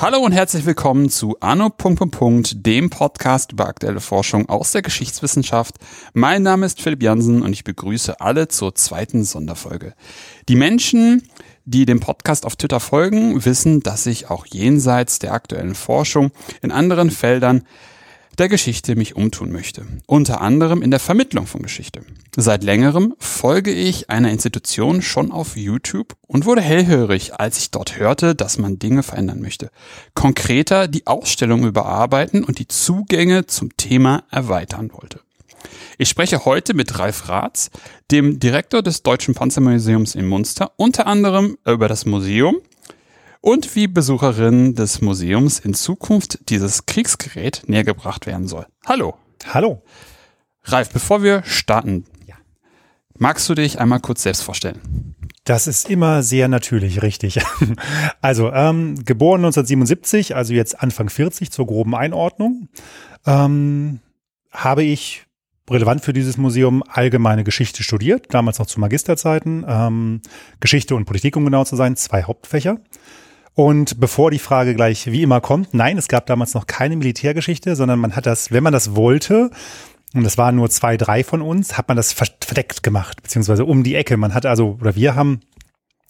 Hallo und herzlich willkommen zu Anno. dem Podcast über aktuelle Forschung aus der Geschichtswissenschaft. Mein Name ist Philipp Jansen und ich begrüße alle zur zweiten Sonderfolge. Die Menschen, die dem Podcast auf Twitter folgen, wissen, dass ich auch jenseits der aktuellen Forschung in anderen Feldern der Geschichte mich umtun möchte. Unter anderem in der Vermittlung von Geschichte. Seit längerem folge ich einer Institution schon auf YouTube und wurde hellhörig, als ich dort hörte, dass man Dinge verändern möchte. Konkreter die Ausstellung überarbeiten und die Zugänge zum Thema erweitern wollte. Ich spreche heute mit Ralf Ratz, dem Direktor des Deutschen Panzermuseums in Munster, unter anderem über das Museum und wie Besucherinnen des Museums in Zukunft dieses Kriegsgerät nähergebracht werden soll. Hallo. Hallo. Ralf, bevor wir starten, ja. magst du dich einmal kurz selbst vorstellen? Das ist immer sehr natürlich, richtig. Also ähm, geboren 1977, also jetzt Anfang 40 zur groben Einordnung, ähm, habe ich relevant für dieses Museum allgemeine Geschichte studiert, damals noch zu Magisterzeiten, ähm, Geschichte und Politik, um genau zu sein, zwei Hauptfächer. Und bevor die Frage gleich wie immer kommt, nein, es gab damals noch keine Militärgeschichte, sondern man hat das, wenn man das wollte, und das waren nur zwei, drei von uns, hat man das verdeckt gemacht, beziehungsweise um die Ecke. Man hat also, oder wir haben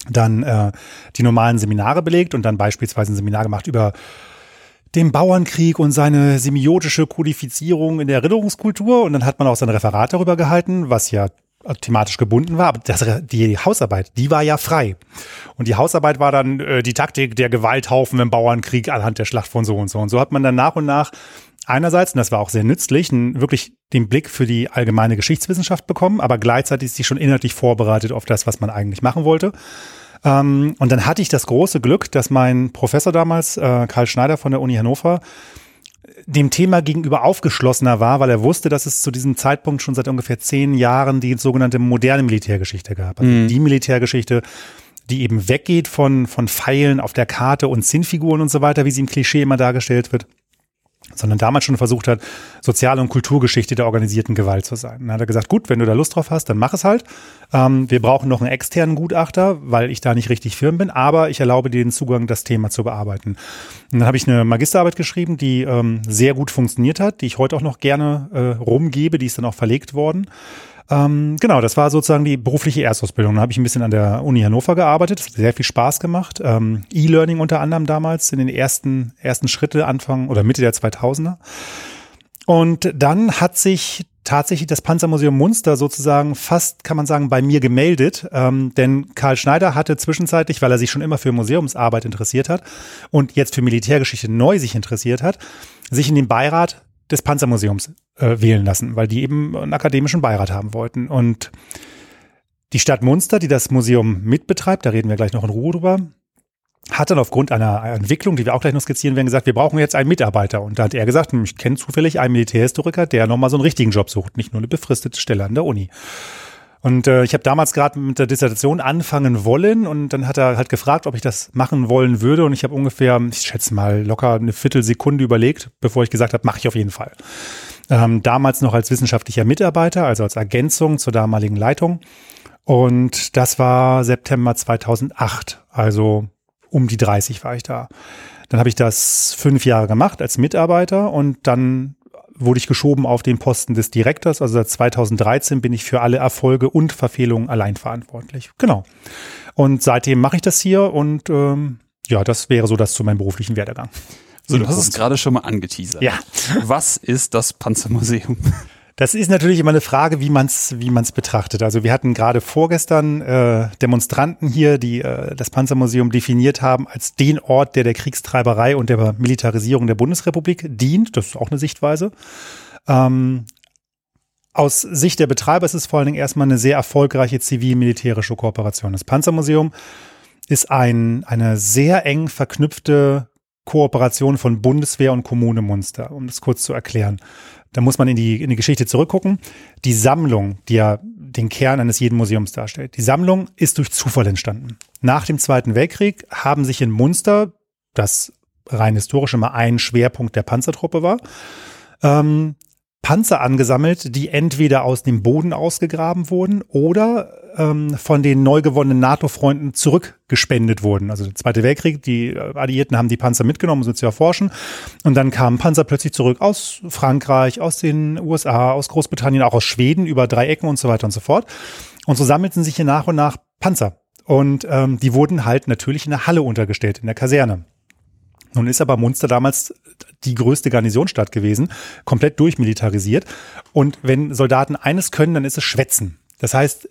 dann äh, die normalen Seminare belegt und dann beispielsweise ein Seminar gemacht über den Bauernkrieg und seine semiotische Kodifizierung in der Erinnerungskultur. Und dann hat man auch sein Referat darüber gehalten, was ja thematisch gebunden war, aber das, die Hausarbeit, die war ja frei. Und die Hausarbeit war dann äh, die Taktik der Gewalthaufen im Bauernkrieg anhand der Schlacht von so und so. Und so hat man dann nach und nach einerseits, und das war auch sehr nützlich, einen, wirklich den Blick für die allgemeine Geschichtswissenschaft bekommen, aber gleichzeitig sich schon inhaltlich vorbereitet auf das, was man eigentlich machen wollte. Ähm, und dann hatte ich das große Glück, dass mein Professor damals, äh, Karl Schneider von der Uni Hannover, dem Thema gegenüber aufgeschlossener war, weil er wusste, dass es zu diesem Zeitpunkt schon seit ungefähr zehn Jahren die sogenannte moderne Militärgeschichte gab. Also mhm. die Militärgeschichte, die eben weggeht von, von Pfeilen auf der Karte und Zinnfiguren und so weiter, wie sie im Klischee immer dargestellt wird, sondern damals schon versucht hat, Sozial- und Kulturgeschichte der organisierten Gewalt zu sein. Dann hat er gesagt, gut, wenn du da Lust drauf hast, dann mach es halt. Ähm, wir brauchen noch einen externen Gutachter, weil ich da nicht richtig firm bin, aber ich erlaube dir den Zugang, das Thema zu bearbeiten. Und dann habe ich eine Magisterarbeit geschrieben, die ähm, sehr gut funktioniert hat, die ich heute auch noch gerne äh, rumgebe, die ist dann auch verlegt worden. Ähm, genau, das war sozusagen die berufliche Erstausbildung. Da habe ich ein bisschen an der Uni Hannover gearbeitet, das hat sehr viel Spaß gemacht. Ähm, E-Learning unter anderem damals in den ersten, ersten Schritte Anfang oder Mitte der 2000er. Und dann hat sich tatsächlich das Panzermuseum Munster sozusagen fast, kann man sagen, bei mir gemeldet. Ähm, denn Karl Schneider hatte zwischenzeitlich, weil er sich schon immer für Museumsarbeit interessiert hat und jetzt für Militärgeschichte neu sich interessiert hat, sich in den Beirat des Panzermuseums äh, wählen lassen, weil die eben einen akademischen Beirat haben wollten. Und die Stadt Munster, die das Museum mitbetreibt, da reden wir gleich noch in Ruhe drüber, hat dann aufgrund einer Entwicklung, die wir auch gleich noch skizzieren werden, gesagt, wir brauchen jetzt einen Mitarbeiter. Und da hat er gesagt, ich kenne zufällig einen Militärhistoriker, der nochmal so einen richtigen Job sucht, nicht nur eine befristete Stelle an der Uni. Und äh, ich habe damals gerade mit der Dissertation anfangen wollen und dann hat er halt gefragt, ob ich das machen wollen würde. Und ich habe ungefähr, ich schätze mal, locker eine Viertelsekunde überlegt, bevor ich gesagt habe, mache ich auf jeden Fall. Ähm, damals noch als wissenschaftlicher Mitarbeiter, also als Ergänzung zur damaligen Leitung. Und das war September 2008, also um die 30 war ich da. Dann habe ich das fünf Jahre gemacht als Mitarbeiter und dann wurde ich geschoben auf den Posten des Direktors. Also seit 2013 bin ich für alle Erfolge und Verfehlungen allein verantwortlich. Genau. Und seitdem mache ich das hier und ähm, ja, das wäre so das zu meinem beruflichen Werdegang. So, du hast es gerade schon mal angeteasert. Ja. Was ist das Panzermuseum? Das ist natürlich immer eine Frage, wie man es wie man's betrachtet. Also wir hatten gerade vorgestern äh, Demonstranten hier, die äh, das Panzermuseum definiert haben als den Ort, der der Kriegstreiberei und der Militarisierung der Bundesrepublik dient. Das ist auch eine Sichtweise. Ähm, aus Sicht der Betreiber ist es vor allen Dingen erstmal eine sehr erfolgreiche zivil-militärische Kooperation. Das Panzermuseum ist ein, eine sehr eng verknüpfte Kooperation von Bundeswehr und Kommune Munster, um das kurz zu erklären. Da muss man in die, in die Geschichte zurückgucken. Die Sammlung, die ja den Kern eines jeden Museums darstellt, die Sammlung ist durch Zufall entstanden. Nach dem Zweiten Weltkrieg haben sich in Munster, das rein historisch immer ein Schwerpunkt der Panzertruppe war, ähm, Panzer angesammelt, die entweder aus dem Boden ausgegraben wurden oder ähm, von den neu gewonnenen NATO-Freunden zurückgespendet wurden. Also der Zweite Weltkrieg, die Alliierten haben die Panzer mitgenommen, um sie zu erforschen. Und dann kamen Panzer plötzlich zurück aus Frankreich, aus den USA, aus Großbritannien, auch aus Schweden, über drei Ecken und so weiter und so fort. Und so sammelten sich hier nach und nach Panzer. Und ähm, die wurden halt natürlich in der Halle untergestellt, in der Kaserne. Nun ist aber Munster damals die größte Garnisonstadt gewesen, komplett durchmilitarisiert. Und wenn Soldaten eines können, dann ist es schwätzen. Das heißt,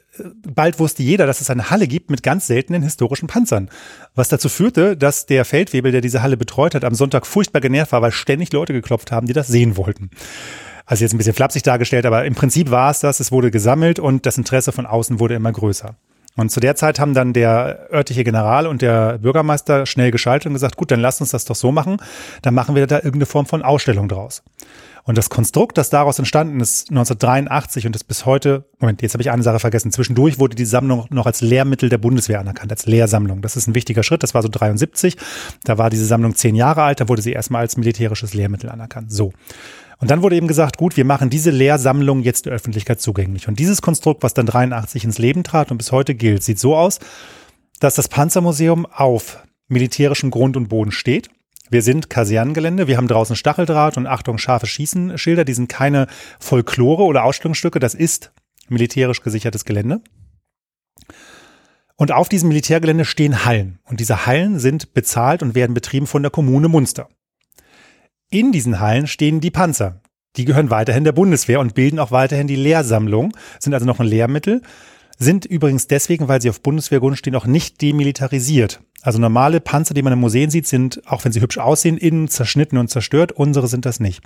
bald wusste jeder, dass es eine Halle gibt mit ganz seltenen historischen Panzern. Was dazu führte, dass der Feldwebel, der diese Halle betreut hat, am Sonntag furchtbar genervt war, weil ständig Leute geklopft haben, die das sehen wollten. Also jetzt ein bisschen flapsig dargestellt, aber im Prinzip war es das, es wurde gesammelt und das Interesse von außen wurde immer größer. Und zu der Zeit haben dann der örtliche General und der Bürgermeister schnell geschaltet und gesagt, gut, dann lasst uns das doch so machen. Dann machen wir da irgendeine Form von Ausstellung draus. Und das Konstrukt, das daraus entstanden ist, 1983 und ist bis heute, Moment, jetzt habe ich eine Sache vergessen. Zwischendurch wurde die Sammlung noch als Lehrmittel der Bundeswehr anerkannt, als Lehrsammlung. Das ist ein wichtiger Schritt. Das war so 73. Da war diese Sammlung zehn Jahre alt. Da wurde sie erstmal als militärisches Lehrmittel anerkannt. So. Und dann wurde eben gesagt, gut, wir machen diese Lehrsammlung jetzt der Öffentlichkeit zugänglich. Und dieses Konstrukt, was dann 83 ins Leben trat und bis heute gilt, sieht so aus, dass das Panzermuseum auf militärischem Grund und Boden steht. Wir sind Kasernengelände, wir haben draußen Stacheldraht und Achtung, scharfe Schießenschilder, die sind keine Folklore oder Ausstellungsstücke, das ist militärisch gesichertes Gelände. Und auf diesem Militärgelände stehen Hallen. Und diese Hallen sind bezahlt und werden betrieben von der Kommune Munster. In diesen Hallen stehen die Panzer. Die gehören weiterhin der Bundeswehr und bilden auch weiterhin die Lehrsammlung, sind also noch ein Lehrmittel, sind übrigens deswegen, weil sie auf Bundeswehrgrund stehen, auch nicht demilitarisiert. Also normale Panzer, die man im Museen sieht, sind, auch wenn sie hübsch aussehen, innen zerschnitten und zerstört. Unsere sind das nicht.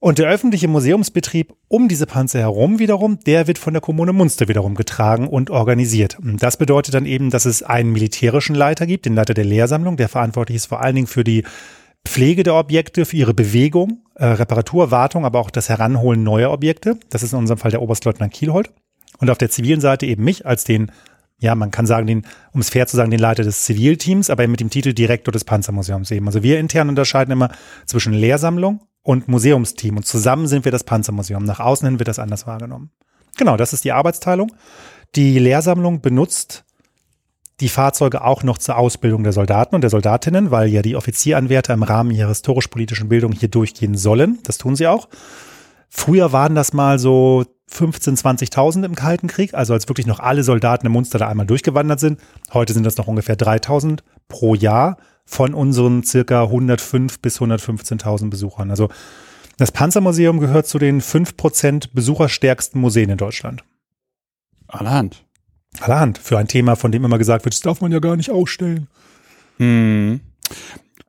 Und der öffentliche Museumsbetrieb um diese Panzer herum wiederum, der wird von der Kommune Munster wiederum getragen und organisiert. Das bedeutet dann eben, dass es einen militärischen Leiter gibt, den Leiter der Lehrsammlung, der verantwortlich ist vor allen Dingen für die Pflege der Objekte, für ihre Bewegung, äh, Reparatur, Wartung, aber auch das Heranholen neuer Objekte. Das ist in unserem Fall der Oberstleutnant Kielhold. Und auf der zivilen Seite eben mich als den, ja, man kann sagen, den, um es fair zu sagen, den Leiter des Zivilteams, aber mit dem Titel Direktor des Panzermuseums eben. Also wir intern unterscheiden immer zwischen Lehrsammlung und Museumsteam. Und zusammen sind wir das Panzermuseum. Nach außen hin wird das anders wahrgenommen. Genau, das ist die Arbeitsteilung. Die Lehrsammlung benutzt die Fahrzeuge auch noch zur Ausbildung der Soldaten und der Soldatinnen, weil ja die Offizieranwärter im Rahmen ihrer historisch-politischen Bildung hier durchgehen sollen. Das tun sie auch. Früher waren das mal so 15, 20.000 im Kalten Krieg, also als wirklich noch alle Soldaten im Munster da einmal durchgewandert sind. Heute sind das noch ungefähr 3.000 pro Jahr von unseren circa 105 bis 115.000 Besuchern. Also das Panzermuseum gehört zu den 5% besucherstärksten Museen in Deutschland. Allerhand allerhand für ein Thema, von dem immer gesagt wird, das darf man ja gar nicht ausstellen. Hm.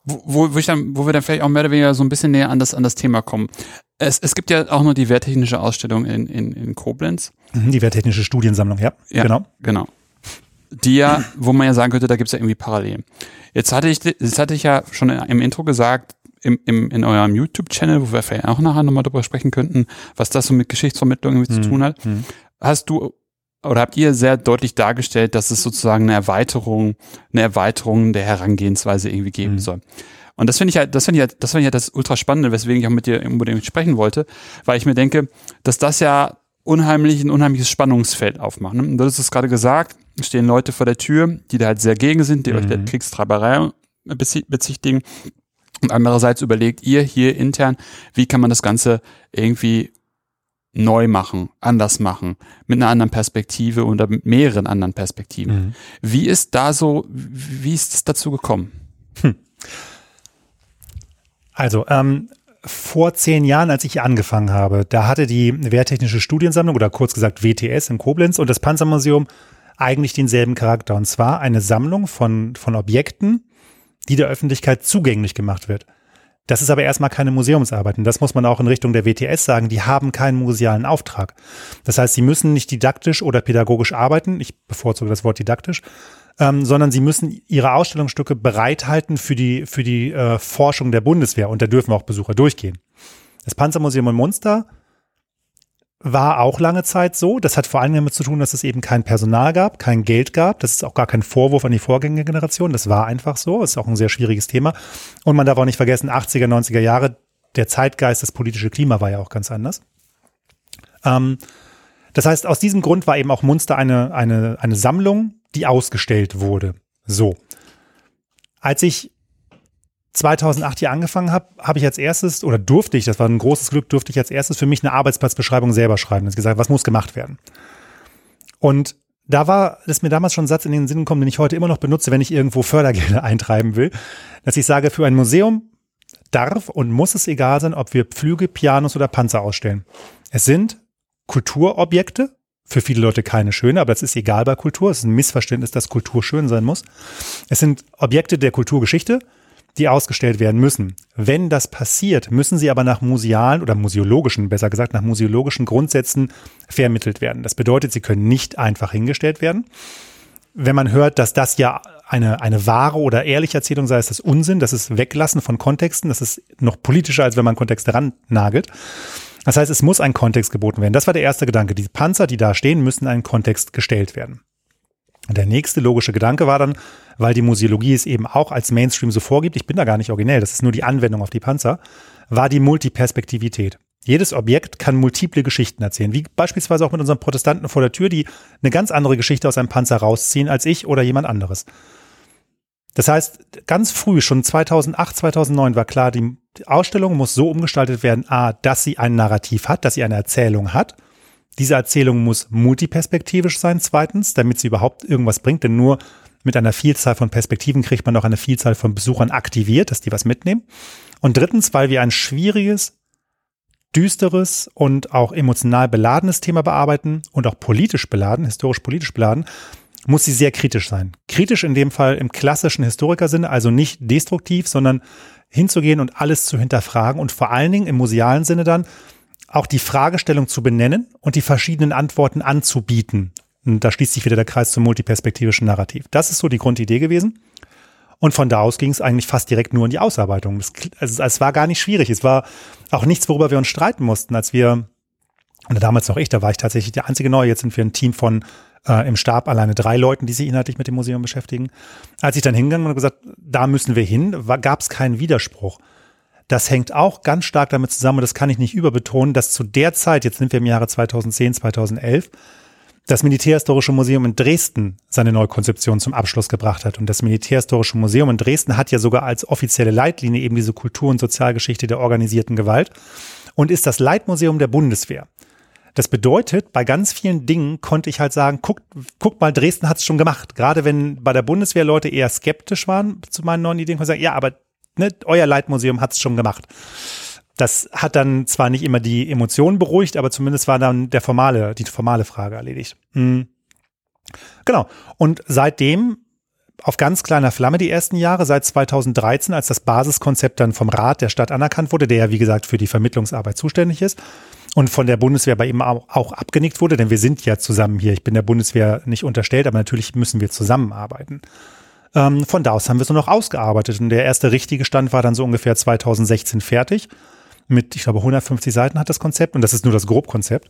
Wo, wo, ich dann, wo wir dann vielleicht auch mehr oder weniger so ein bisschen näher an das, an das Thema kommen. Es, es gibt ja auch noch die Wehrtechnische Ausstellung in, in, in Koblenz. Mhm, die Wehrtechnische Studiensammlung, ja, ja genau. Genau. Die ja, wo man ja sagen könnte, da gibt es ja irgendwie Parallelen. Jetzt hatte ich, jetzt hatte ich ja schon im Intro gesagt, im, im, in eurem YouTube-Channel, wo wir vielleicht auch nachher nochmal drüber sprechen könnten, was das so mit Geschichtsvermittlung irgendwie mhm. zu tun hat, mhm. hast du oder habt ihr sehr deutlich dargestellt, dass es sozusagen eine Erweiterung, eine Erweiterung der Herangehensweise irgendwie geben mhm. soll. Und das finde ich halt, das finde ich halt, das finde ich halt das ultra spannende, weswegen ich auch mit dir unbedingt sprechen wollte, weil ich mir denke, dass das ja unheimlich ein unheimliches Spannungsfeld aufmacht. Ne? Du hast es gerade gesagt, stehen Leute vor der Tür, die da halt sehr gegen sind, die mhm. euch der Kriegstreiberei bezichtigen. Und andererseits überlegt ihr hier intern, wie kann man das Ganze irgendwie neu machen, anders machen, mit einer anderen Perspektive oder mit mehreren anderen Perspektiven. Mhm. Wie ist da so, wie ist es dazu gekommen? Hm. Also, ähm, vor zehn Jahren, als ich angefangen habe, da hatte die Wehrtechnische Studiensammlung oder kurz gesagt WTS in Koblenz und das Panzermuseum eigentlich denselben Charakter. Und zwar eine Sammlung von, von Objekten, die der Öffentlichkeit zugänglich gemacht wird. Das ist aber erstmal keine Museumsarbeit. Und das muss man auch in Richtung der WTS sagen. Die haben keinen musealen Auftrag. Das heißt, sie müssen nicht didaktisch oder pädagogisch arbeiten. Ich bevorzuge das Wort didaktisch. Ähm, sondern sie müssen ihre Ausstellungsstücke bereithalten für die, für die äh, Forschung der Bundeswehr. Und da dürfen auch Besucher durchgehen. Das Panzermuseum in Munster war auch lange Zeit so. Das hat vor allem damit zu tun, dass es eben kein Personal gab, kein Geld gab. Das ist auch gar kein Vorwurf an die Vorgängergeneration. Das war einfach so. Das ist auch ein sehr schwieriges Thema. Und man darf auch nicht vergessen, 80er, 90er Jahre, der Zeitgeist, das politische Klima war ja auch ganz anders. Ähm, das heißt, aus diesem Grund war eben auch Munster eine, eine, eine Sammlung, die ausgestellt wurde. So. Als ich 2008 hier angefangen habe, habe ich als erstes, oder durfte ich, das war ein großes Glück, durfte ich als erstes für mich eine Arbeitsplatzbeschreibung selber schreiben. Das gesagt, was muss gemacht werden? Und da war, das ist mir damals schon ein Satz in den Sinn gekommen, den ich heute immer noch benutze, wenn ich irgendwo Fördergelder eintreiben will, dass ich sage, für ein Museum darf und muss es egal sein, ob wir Pflüge, Pianos oder Panzer ausstellen. Es sind Kulturobjekte, für viele Leute keine schöne, aber es ist egal bei Kultur. Es ist ein Missverständnis, dass Kultur schön sein muss. Es sind Objekte der Kulturgeschichte, die ausgestellt werden müssen. Wenn das passiert, müssen sie aber nach musealen oder museologischen, besser gesagt nach museologischen Grundsätzen vermittelt werden. Das bedeutet, sie können nicht einfach hingestellt werden. Wenn man hört, dass das ja eine, eine wahre oder ehrliche Erzählung sei, ist das Unsinn. Das ist Weglassen von Kontexten. Das ist noch politischer, als wenn man Kontexte ran nagelt. Das heißt, es muss ein Kontext geboten werden. Das war der erste Gedanke. Die Panzer, die da stehen, müssen in einen Kontext gestellt werden. Der nächste logische Gedanke war dann, weil die Museologie es eben auch als Mainstream so vorgibt, ich bin da gar nicht originell, das ist nur die Anwendung auf die Panzer, war die Multiperspektivität. Jedes Objekt kann multiple Geschichten erzählen, wie beispielsweise auch mit unseren Protestanten vor der Tür, die eine ganz andere Geschichte aus einem Panzer rausziehen als ich oder jemand anderes. Das heißt, ganz früh, schon 2008, 2009 war klar, die Ausstellung muss so umgestaltet werden, a, dass sie ein Narrativ hat, dass sie eine Erzählung hat – diese Erzählung muss multiperspektivisch sein, zweitens, damit sie überhaupt irgendwas bringt, denn nur mit einer Vielzahl von Perspektiven kriegt man auch eine Vielzahl von Besuchern aktiviert, dass die was mitnehmen. Und drittens, weil wir ein schwieriges, düsteres und auch emotional beladenes Thema bearbeiten und auch politisch beladen, historisch politisch beladen, muss sie sehr kritisch sein. Kritisch in dem Fall im klassischen Historikersinne, also nicht destruktiv, sondern hinzugehen und alles zu hinterfragen und vor allen Dingen im musealen Sinne dann auch die Fragestellung zu benennen und die verschiedenen Antworten anzubieten. Und da schließt sich wieder der Kreis zum multiperspektivischen Narrativ. Das ist so die Grundidee gewesen. Und von da aus ging es eigentlich fast direkt nur in die Ausarbeitung. Das, also, es war gar nicht schwierig. Es war auch nichts, worüber wir uns streiten mussten, als wir, und damals noch ich, da war ich tatsächlich der einzige Neue. Jetzt sind wir ein Team von äh, im Stab alleine drei Leuten, die sich inhaltlich mit dem Museum beschäftigen. Als ich dann hingegangen und gesagt, da müssen wir hin, gab es keinen Widerspruch. Das hängt auch ganz stark damit zusammen, und das kann ich nicht überbetonen, dass zu der Zeit, jetzt sind wir im Jahre 2010, 2011, das Militärhistorische Museum in Dresden seine Neukonzeption zum Abschluss gebracht hat. Und das Militärhistorische Museum in Dresden hat ja sogar als offizielle Leitlinie eben diese Kultur- und Sozialgeschichte der organisierten Gewalt und ist das Leitmuseum der Bundeswehr. Das bedeutet, bei ganz vielen Dingen konnte ich halt sagen, guck, guck mal, Dresden hat es schon gemacht. Gerade wenn bei der Bundeswehr Leute eher skeptisch waren zu meinen neuen Ideen, konnte ich sagen, ja, aber ne, euer Leitmuseum hat es schon gemacht. Das hat dann zwar nicht immer die Emotionen beruhigt, aber zumindest war dann der formale, die formale Frage erledigt. Mhm. Genau. Und seitdem auf ganz kleiner Flamme die ersten Jahre, seit 2013, als das Basiskonzept dann vom Rat der Stadt anerkannt wurde, der ja wie gesagt für die Vermittlungsarbeit zuständig ist und von der Bundeswehr bei ihm auch abgenickt wurde, denn wir sind ja zusammen hier. Ich bin der Bundeswehr nicht unterstellt, aber natürlich müssen wir zusammenarbeiten. Ähm, von da aus haben wir es nur noch ausgearbeitet. Und der erste richtige Stand war dann so ungefähr 2016 fertig. Mit, ich glaube, 150 Seiten hat das Konzept und das ist nur das Grobkonzept.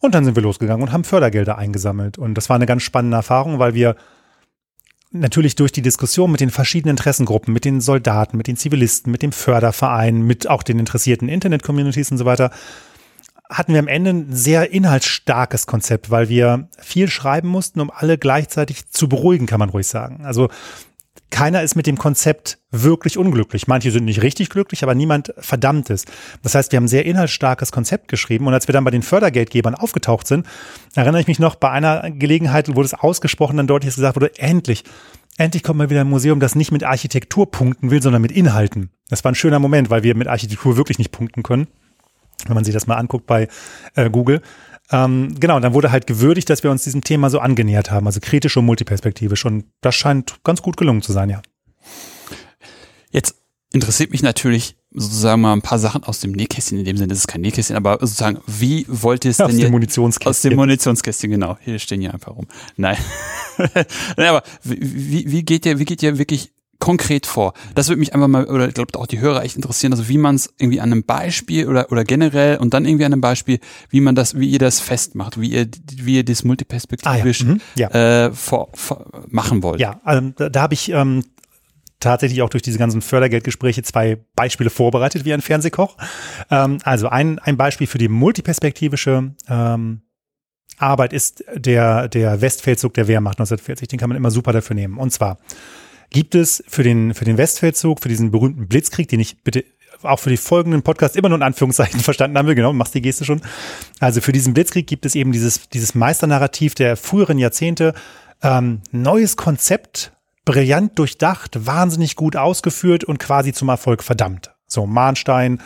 Und dann sind wir losgegangen und haben Fördergelder eingesammelt. Und das war eine ganz spannende Erfahrung, weil wir natürlich durch die Diskussion mit den verschiedenen Interessengruppen, mit den Soldaten, mit den Zivilisten, mit dem Förderverein, mit auch den interessierten Internet-Communities und so weiter, hatten wir am Ende ein sehr inhaltsstarkes Konzept, weil wir viel schreiben mussten, um alle gleichzeitig zu beruhigen, kann man ruhig sagen. Also keiner ist mit dem Konzept wirklich unglücklich. Manche sind nicht richtig glücklich, aber niemand verdammt ist. Das heißt, wir haben ein sehr inhaltsstarkes Konzept geschrieben und als wir dann bei den Fördergeldgebern aufgetaucht sind, erinnere ich mich noch bei einer Gelegenheit, wo das ausgesprochen dann deutlich gesagt wurde, endlich, endlich kommt mal wieder ein Museum, das nicht mit Architektur punkten will, sondern mit Inhalten. Das war ein schöner Moment, weil wir mit Architektur wirklich nicht punkten können wenn man sich das mal anguckt bei äh, Google. Ähm, genau, dann wurde halt gewürdigt, dass wir uns diesem Thema so angenähert haben, also kritisch und multiperspektivisch. Und das scheint ganz gut gelungen zu sein, ja. Jetzt interessiert mich natürlich sozusagen mal ein paar Sachen aus dem Nähkästchen, in dem Sinne, das ist kein Nähkästchen, aber sozusagen, wie wollt ihr es denn aus dem Munitionskästchen. Aus dem Munitionskästchen, genau. Hier stehen ja einfach rum. Nein. Nein, aber wie, wie geht ihr, wie geht ihr wirklich konkret vor? Das würde mich einfach mal, oder ich glaube auch die Hörer echt interessieren, also wie man es irgendwie an einem Beispiel oder, oder generell und dann irgendwie an einem Beispiel, wie man das, wie ihr das festmacht, wie ihr, wie ihr das multiperspektivisch ah, ja. Mhm. ja. Äh, vor, vor, machen wollt. Ja, ähm, da, da habe ich ähm, tatsächlich auch durch diese ganzen Fördergeldgespräche zwei Beispiele vorbereitet wie ein Fernsehkoch. Ähm, also ein, ein Beispiel für die multiperspektivische ähm, Arbeit ist der, der Westfeldzug der Wehrmacht 1940. Den kann man immer super dafür nehmen. Und zwar gibt es für den, für den Westfeldzug, für diesen berühmten Blitzkrieg, den ich bitte auch für die folgenden Podcasts immer nur in Anführungszeichen verstanden haben wir, genau, machst die Geste schon. Also für diesen Blitzkrieg gibt es eben dieses, dieses Meisternarrativ der früheren Jahrzehnte, ähm, neues Konzept, brillant durchdacht, wahnsinnig gut ausgeführt und quasi zum Erfolg verdammt. So, Mahnstein,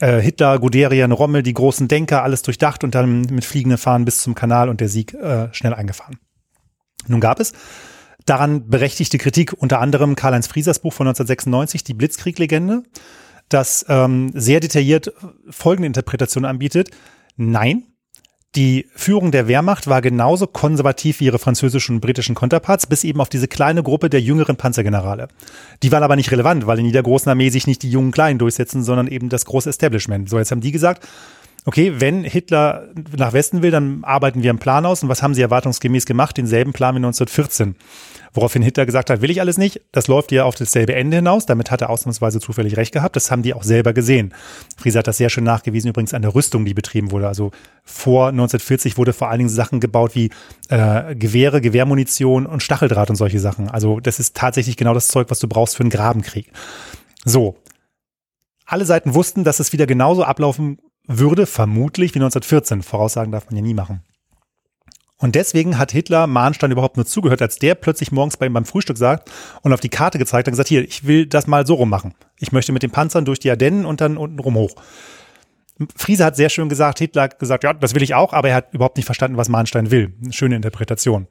äh, Hitler, Guderian, Rommel, die großen Denker, alles durchdacht und dann mit fliegenden Fahnen bis zum Kanal und der Sieg äh, schnell eingefahren. Nun gab es daran berechtigte Kritik, unter anderem Karl-Heinz Friesers Buch von 1996, die Blitzkrieg-Legende, das ähm, sehr detailliert folgende Interpretation anbietet. Nein, die Führung der Wehrmacht war genauso konservativ wie ihre französischen und britischen Konterparts, bis eben auf diese kleine Gruppe der jüngeren Panzergenerale. Die waren aber nicht relevant, weil in jeder großen Armee sich nicht die jungen Kleinen durchsetzen, sondern eben das große Establishment. So, jetzt haben die gesagt, okay, wenn Hitler nach Westen will, dann arbeiten wir einen Plan aus. Und was haben sie erwartungsgemäß gemacht? Denselben Plan wie 1914. Woraufhin Hitler gesagt hat, will ich alles nicht. Das läuft ja auf dasselbe Ende hinaus. Damit hat er ausnahmsweise zufällig recht gehabt. Das haben die auch selber gesehen. Frieser hat das sehr schön nachgewiesen, übrigens an der Rüstung, die betrieben wurde. Also vor 1940 wurde vor allen Dingen Sachen gebaut wie äh, Gewehre, Gewehrmunition und Stacheldraht und solche Sachen. Also das ist tatsächlich genau das Zeug, was du brauchst für einen Grabenkrieg. So. Alle Seiten wussten, dass es wieder genauso ablaufen würde, vermutlich wie 1914. Voraussagen darf man ja nie machen. Und deswegen hat Hitler Mahnstein überhaupt nur zugehört, als der plötzlich morgens bei ihm beim Frühstück sagt und auf die Karte gezeigt hat und gesagt, hier, ich will das mal so rum machen. Ich möchte mit den Panzern durch die Ardennen und dann unten rum hoch. Friese hat sehr schön gesagt, Hitler hat gesagt, ja, das will ich auch, aber er hat überhaupt nicht verstanden, was Mahnstein will. Schöne Interpretation.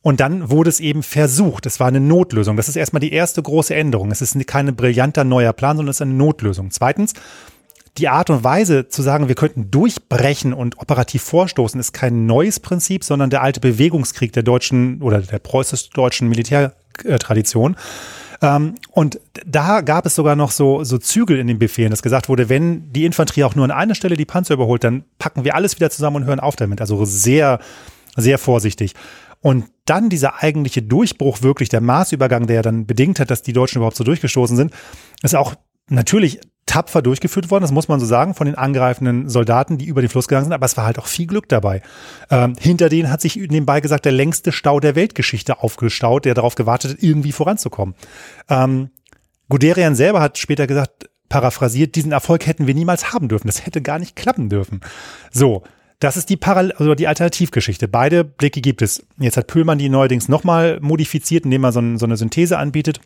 Und dann wurde es eben versucht. Es war eine Notlösung. Das ist erstmal die erste große Änderung. Es ist keine brillanter neuer Plan, sondern es ist eine Notlösung. Zweitens, die Art und Weise zu sagen, wir könnten durchbrechen und operativ vorstoßen, ist kein neues Prinzip, sondern der alte Bewegungskrieg der deutschen oder der preußisch-deutschen Militärtradition. Ähm, und da gab es sogar noch so, so Zügel in den Befehlen, dass gesagt wurde, wenn die Infanterie auch nur an einer Stelle die Panzer überholt, dann packen wir alles wieder zusammen und hören auf damit. Also sehr, sehr vorsichtig. Und dann dieser eigentliche Durchbruch, wirklich der Maßübergang, der dann bedingt hat, dass die Deutschen überhaupt so durchgestoßen sind, ist auch natürlich tapfer durchgeführt worden, das muss man so sagen, von den angreifenden Soldaten, die über den Fluss gegangen sind, aber es war halt auch viel Glück dabei. Ähm, hinter denen hat sich nebenbei gesagt der längste Stau der Weltgeschichte aufgestaut, der darauf gewartet hat, irgendwie voranzukommen. Ähm, Guderian selber hat später gesagt, paraphrasiert, diesen Erfolg hätten wir niemals haben dürfen. Das hätte gar nicht klappen dürfen. So. Das ist die Parallel, also die Alternativgeschichte. Beide Blicke gibt es. Jetzt hat Pöhlmann die neuerdings nochmal modifiziert, indem er so, ein, so eine Synthese anbietet,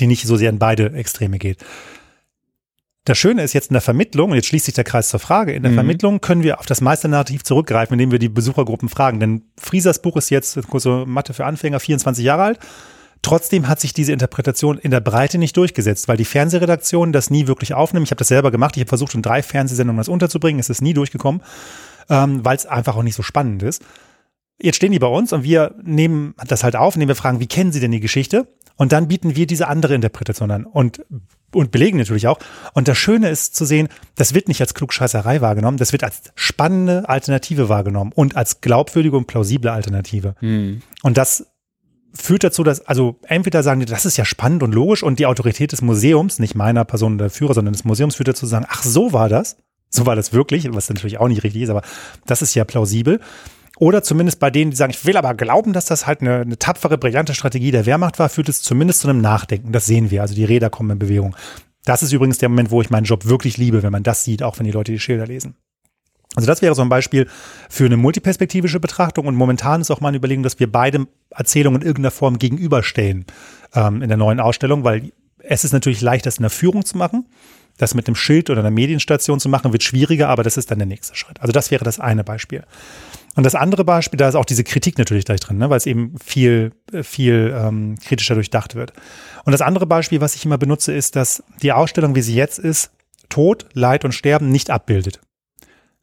die nicht so sehr in beide Extreme geht. Das Schöne ist jetzt in der Vermittlung, und jetzt schließt sich der Kreis zur Frage, in der mhm. Vermittlung können wir auf das Meisternarrativ zurückgreifen, indem wir die Besuchergruppen fragen. Denn Friesers Buch ist jetzt, kurze Mathe für Anfänger, 24 Jahre alt. Trotzdem hat sich diese Interpretation in der Breite nicht durchgesetzt, weil die Fernsehredaktion das nie wirklich aufnimmt. Ich habe das selber gemacht. Ich habe versucht, in drei Fernsehsendungen das unterzubringen. Es ist nie durchgekommen, ähm, weil es einfach auch nicht so spannend ist. Jetzt stehen die bei uns und wir nehmen das halt auf, indem wir fragen, wie kennen Sie denn die Geschichte? Und dann bieten wir diese andere Interpretation an und, und belegen natürlich auch. Und das Schöne ist zu sehen, das wird nicht als Klugscheißerei wahrgenommen, das wird als spannende Alternative wahrgenommen und als glaubwürdige und plausible Alternative. Hm. Und das führt dazu, dass, also entweder sagen die, das ist ja spannend und logisch und die Autorität des Museums, nicht meiner Person oder Führer, sondern des Museums führt dazu zu sagen, ach, so war das. So war das wirklich, was natürlich auch nicht richtig ist, aber das ist ja plausibel. Oder zumindest bei denen, die sagen, ich will aber glauben, dass das halt eine, eine tapfere, brillante Strategie der Wehrmacht war, führt es zumindest zu einem Nachdenken. Das sehen wir. Also die Räder kommen in Bewegung. Das ist übrigens der Moment, wo ich meinen Job wirklich liebe, wenn man das sieht, auch wenn die Leute die Schilder lesen. Also das wäre so ein Beispiel für eine multiperspektivische Betrachtung und momentan ist auch meine Überlegung, dass wir beide Erzählungen in irgendeiner Form gegenüberstellen ähm, in der neuen Ausstellung, weil es ist natürlich leicht, das in der Führung zu machen. Das mit einem Schild oder einer Medienstation zu machen, wird schwieriger, aber das ist dann der nächste Schritt. Also das wäre das eine Beispiel. Und das andere Beispiel, da ist auch diese Kritik natürlich gleich drin, ne, weil es eben viel, viel ähm, kritischer durchdacht wird. Und das andere Beispiel, was ich immer benutze, ist, dass die Ausstellung, wie sie jetzt ist, Tod, Leid und Sterben nicht abbildet.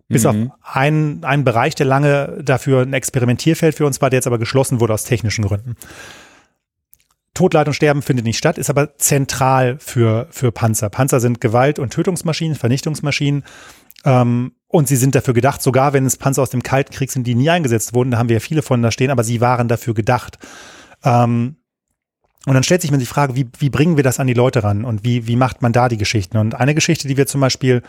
Bis mhm. auf einen, einen Bereich, der lange dafür ein Experimentierfeld für uns war, der jetzt aber geschlossen wurde aus technischen Gründen. Tod, Leid und Sterben findet nicht statt, ist aber zentral für, für Panzer. Panzer sind Gewalt- und Tötungsmaschinen, Vernichtungsmaschinen. Ähm, und sie sind dafür gedacht, sogar wenn es Panzer aus dem Kalten Krieg sind, die nie eingesetzt wurden, da haben wir ja viele von da stehen, aber sie waren dafür gedacht. Ähm, Und dann stellt sich mir die Frage, wie, wie bringen wir das an die Leute ran und wie, wie macht man da die Geschichten? Und eine Geschichte, die wir zum Beispiel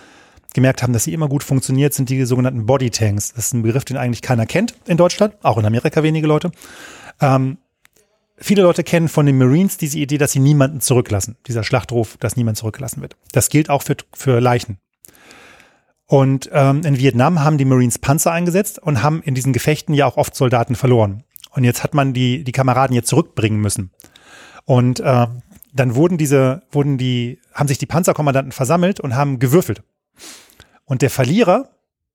gemerkt haben, dass sie immer gut funktioniert, sind die sogenannten Bodytanks. Das ist ein Begriff, den eigentlich keiner kennt in Deutschland, auch in Amerika wenige Leute. Ähm, viele Leute kennen von den Marines diese Idee, dass sie niemanden zurücklassen. Dieser Schlachtruf, dass niemand zurückgelassen wird. Das gilt auch für, für Leichen. Und ähm, in Vietnam haben die Marines Panzer eingesetzt und haben in diesen Gefechten ja auch oft Soldaten verloren. Und jetzt hat man die, die Kameraden jetzt zurückbringen müssen. Und äh, dann wurden diese, wurden die, haben sich die Panzerkommandanten versammelt und haben gewürfelt. Und der Verlierer,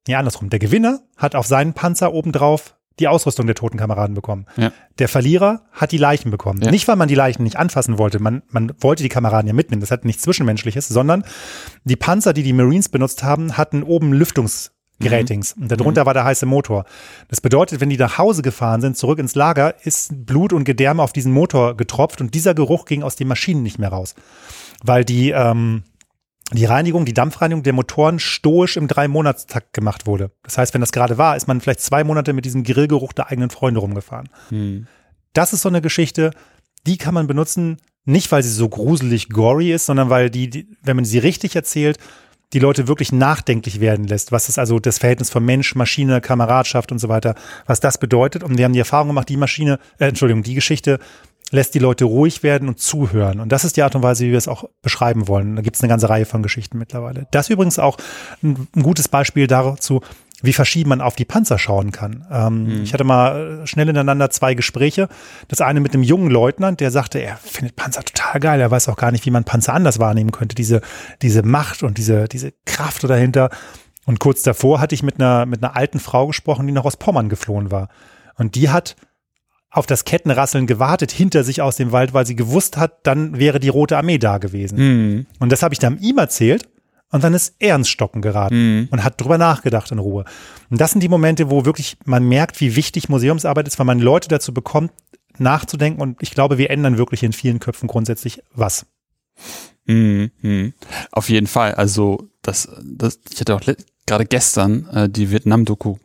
ja andersrum, der Gewinner hat auf seinen Panzer obendrauf die Ausrüstung der toten Kameraden bekommen. Ja. Der Verlierer hat die Leichen bekommen. Ja. Nicht, weil man die Leichen nicht anfassen wollte, man, man wollte die Kameraden ja mitnehmen, das hat nichts Zwischenmenschliches, sondern die Panzer, die die Marines benutzt haben, hatten oben Lüftungs- Gratings. Mhm. Und darunter mhm. war der heiße Motor. Das bedeutet, wenn die nach Hause gefahren sind, zurück ins Lager, ist Blut und Gedärme auf diesen Motor getropft und dieser Geruch ging aus den Maschinen nicht mehr raus. Weil die, ähm, die Reinigung, die Dampfreinigung der Motoren stoisch im Drei-Monatstakt gemacht wurde. Das heißt, wenn das gerade war, ist man vielleicht zwei Monate mit diesem Grillgeruch der eigenen Freunde rumgefahren. Mhm. Das ist so eine Geschichte, die kann man benutzen, nicht weil sie so gruselig gory ist, sondern weil die, die wenn man sie richtig erzählt, die Leute wirklich nachdenklich werden lässt, was ist also das Verhältnis von Mensch, Maschine, Kameradschaft und so weiter, was das bedeutet. Und wir haben die Erfahrung gemacht, die Maschine, äh, Entschuldigung, die Geschichte lässt die Leute ruhig werden und zuhören. Und das ist die Art und Weise, wie wir es auch beschreiben wollen. Da gibt es eine ganze Reihe von Geschichten mittlerweile. Das ist übrigens auch ein, ein gutes Beispiel dazu, wie verschieden man auf die Panzer schauen kann. Ähm, mhm. Ich hatte mal äh, schnell ineinander zwei Gespräche. Das eine mit einem jungen Leutnant, der sagte, er findet Panzer total geil. Er weiß auch gar nicht, wie man Panzer anders wahrnehmen könnte. Diese, diese Macht und diese, diese Kraft dahinter. Und kurz davor hatte ich mit einer, mit einer alten Frau gesprochen, die noch aus Pommern geflohen war. Und die hat auf das Kettenrasseln gewartet hinter sich aus dem Wald, weil sie gewusst hat, dann wäre die Rote Armee da gewesen. Mhm. Und das habe ich dann ihm erzählt. Und dann ist er ins Stocken geraten mhm. und hat drüber nachgedacht in Ruhe. Und das sind die Momente, wo wirklich man merkt, wie wichtig Museumsarbeit ist, weil man Leute dazu bekommt, nachzudenken. Und ich glaube, wir ändern wirklich in vielen Köpfen grundsätzlich was. Mhm. Auf jeden Fall. Also das, das ich hatte auch gerade gestern äh, die Vietnam-Doku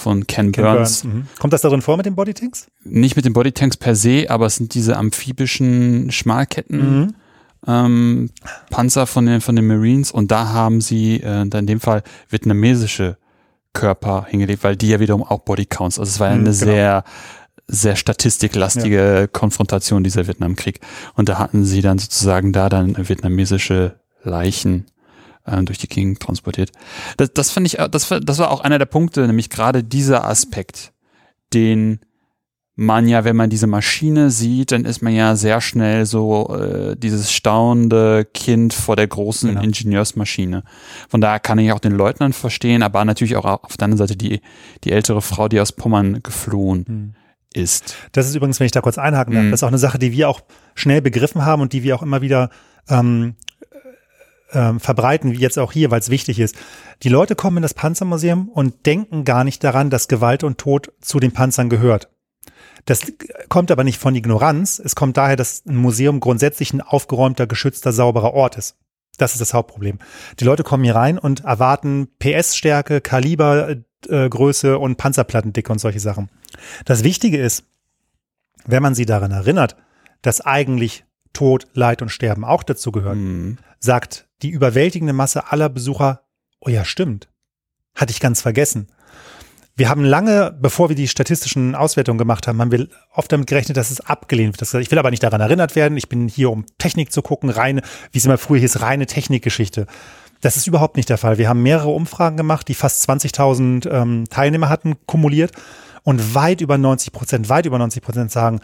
von Ken, Ken Burns. Burns mhm. Kommt das darin vor mit den Bodytanks? Nicht mit den Bodytanks per se, aber es sind diese amphibischen Schmalketten. Mhm ähm, Panzer von den, von den Marines und da haben sie äh, in dem Fall vietnamesische Körper hingelegt, weil die ja wiederum auch Bodycounts, also es war ja eine mhm, genau. sehr sehr statistiklastige ja. Konfrontation dieser Vietnamkrieg und da hatten sie dann sozusagen da dann vietnamesische Leichen äh, durch die Gegend transportiert. Das, das fand ich, das, das war auch einer der Punkte, nämlich gerade dieser Aspekt, den man ja, wenn man diese Maschine sieht, dann ist man ja sehr schnell so äh, dieses staunende Kind vor der großen genau. Ingenieursmaschine. Von daher kann ich auch den Leutnant verstehen, aber natürlich auch auf der anderen Seite die, die ältere Frau, die aus Pommern geflohen hm. ist. Das ist übrigens, wenn ich da kurz einhaken darf, hm. das ist auch eine Sache, die wir auch schnell begriffen haben und die wir auch immer wieder ähm, äh, verbreiten, wie jetzt auch hier, weil es wichtig ist. Die Leute kommen in das Panzermuseum und denken gar nicht daran, dass Gewalt und Tod zu den Panzern gehört. Das kommt aber nicht von Ignoranz. Es kommt daher, dass ein Museum grundsätzlich ein aufgeräumter, geschützter, sauberer Ort ist. Das ist das Hauptproblem. Die Leute kommen hier rein und erwarten PS-Stärke, Kalibergröße äh, und Panzerplattendicke und solche Sachen. Das Wichtige ist, wenn man sie daran erinnert, dass eigentlich Tod, Leid und Sterben auch dazu gehören, mhm. sagt die überwältigende Masse aller Besucher, oh ja, stimmt. Hatte ich ganz vergessen. Wir haben lange, bevor wir die statistischen Auswertungen gemacht haben, haben wir oft damit gerechnet, dass es abgelehnt wird. Ich will aber nicht daran erinnert werden. Ich bin hier, um Technik zu gucken, reine, wie es immer früher hieß, reine Technikgeschichte. Das ist überhaupt nicht der Fall. Wir haben mehrere Umfragen gemacht, die fast 20.000 ähm, Teilnehmer hatten, kumuliert. Und weit über 90 Prozent, weit über 90 Prozent sagen,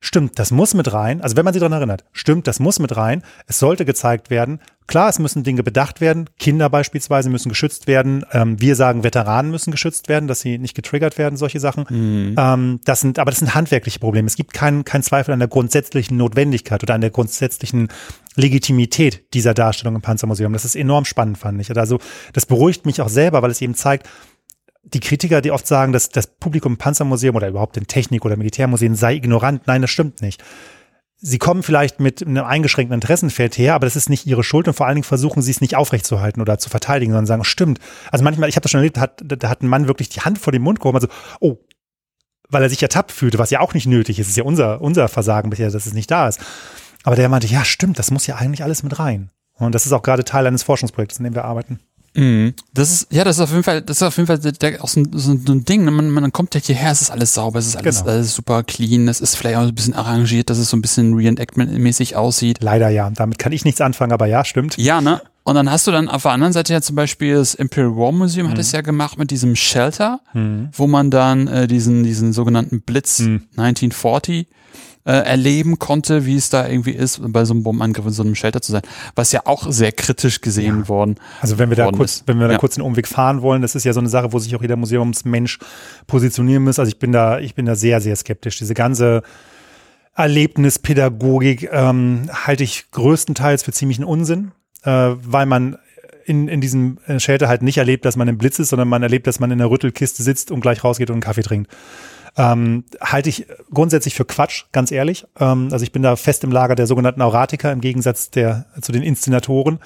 Stimmt, das muss mit rein. Also wenn man sich daran erinnert, stimmt, das muss mit rein. Es sollte gezeigt werden. Klar, es müssen Dinge bedacht werden. Kinder beispielsweise müssen geschützt werden. Ähm, wir sagen, Veteranen müssen geschützt werden, dass sie nicht getriggert werden, solche Sachen. Mhm. Ähm, das sind, aber das sind handwerkliche Probleme. Es gibt keinen kein Zweifel an der grundsätzlichen Notwendigkeit oder an der grundsätzlichen Legitimität dieser Darstellung im Panzermuseum. Das ist enorm spannend, fand ich. Also das beruhigt mich auch selber, weil es eben zeigt, die Kritiker, die oft sagen, dass das Publikum im Panzermuseum oder überhaupt in Technik- oder Militärmuseen sei ignorant. Nein, das stimmt nicht. Sie kommen vielleicht mit einem eingeschränkten Interessenfeld her, aber das ist nicht ihre Schuld und vor allen Dingen versuchen sie es nicht aufrechtzuerhalten oder zu verteidigen, sondern sagen, stimmt. Also manchmal, ich habe das schon erlebt, da hat, da hat ein Mann wirklich die Hand vor den Mund gehoben, also, oh, weil er sich ertappt fühlte, was ja auch nicht nötig ist. Es ist ja unser, unser Versagen bisher, dass es nicht da ist. Aber der meinte, ja, stimmt, das muss ja eigentlich alles mit rein. Und das ist auch gerade Teil eines Forschungsprojektes, in dem wir arbeiten. Mhm. Das ist, ja, das ist auf jeden Fall, das ist auf jeden Fall der, auch so, ein, so ein Ding. Ne? Man, man kommt ja hierher, es ist alles sauber, es ist alles, genau. alles super clean, es ist vielleicht auch ein bisschen arrangiert, dass es so ein bisschen Reenactment-mäßig aussieht. Leider ja, damit kann ich nichts anfangen, aber ja, stimmt. Ja, ne? Und dann hast du dann auf der anderen Seite ja zum Beispiel das Imperial War Museum mhm. hat es ja gemacht mit diesem Shelter, mhm. wo man dann äh, diesen, diesen sogenannten Blitz mhm. 1940 äh, erleben konnte, wie es da irgendwie ist, bei so einem Bombenangriff in so einem Shelter zu sein, was ja auch sehr kritisch gesehen ja. worden. Also wenn wir da kurz, ist. wenn wir da ja. kurz einen Umweg fahren wollen, das ist ja so eine Sache, wo sich auch jeder Museumsmensch positionieren muss. Also ich bin da, ich bin da sehr, sehr skeptisch. Diese ganze Erlebnispädagogik ähm, halte ich größtenteils für ziemlichen Unsinn, äh, weil man in, in diesem Shelter halt nicht erlebt, dass man im Blitz ist, sondern man erlebt, dass man in der Rüttelkiste sitzt und gleich rausgeht und einen Kaffee trinkt. Ähm, halte ich grundsätzlich für Quatsch, ganz ehrlich. Ähm, also ich bin da fest im Lager der sogenannten Auratiker im Gegensatz der, zu den Inszenatoren.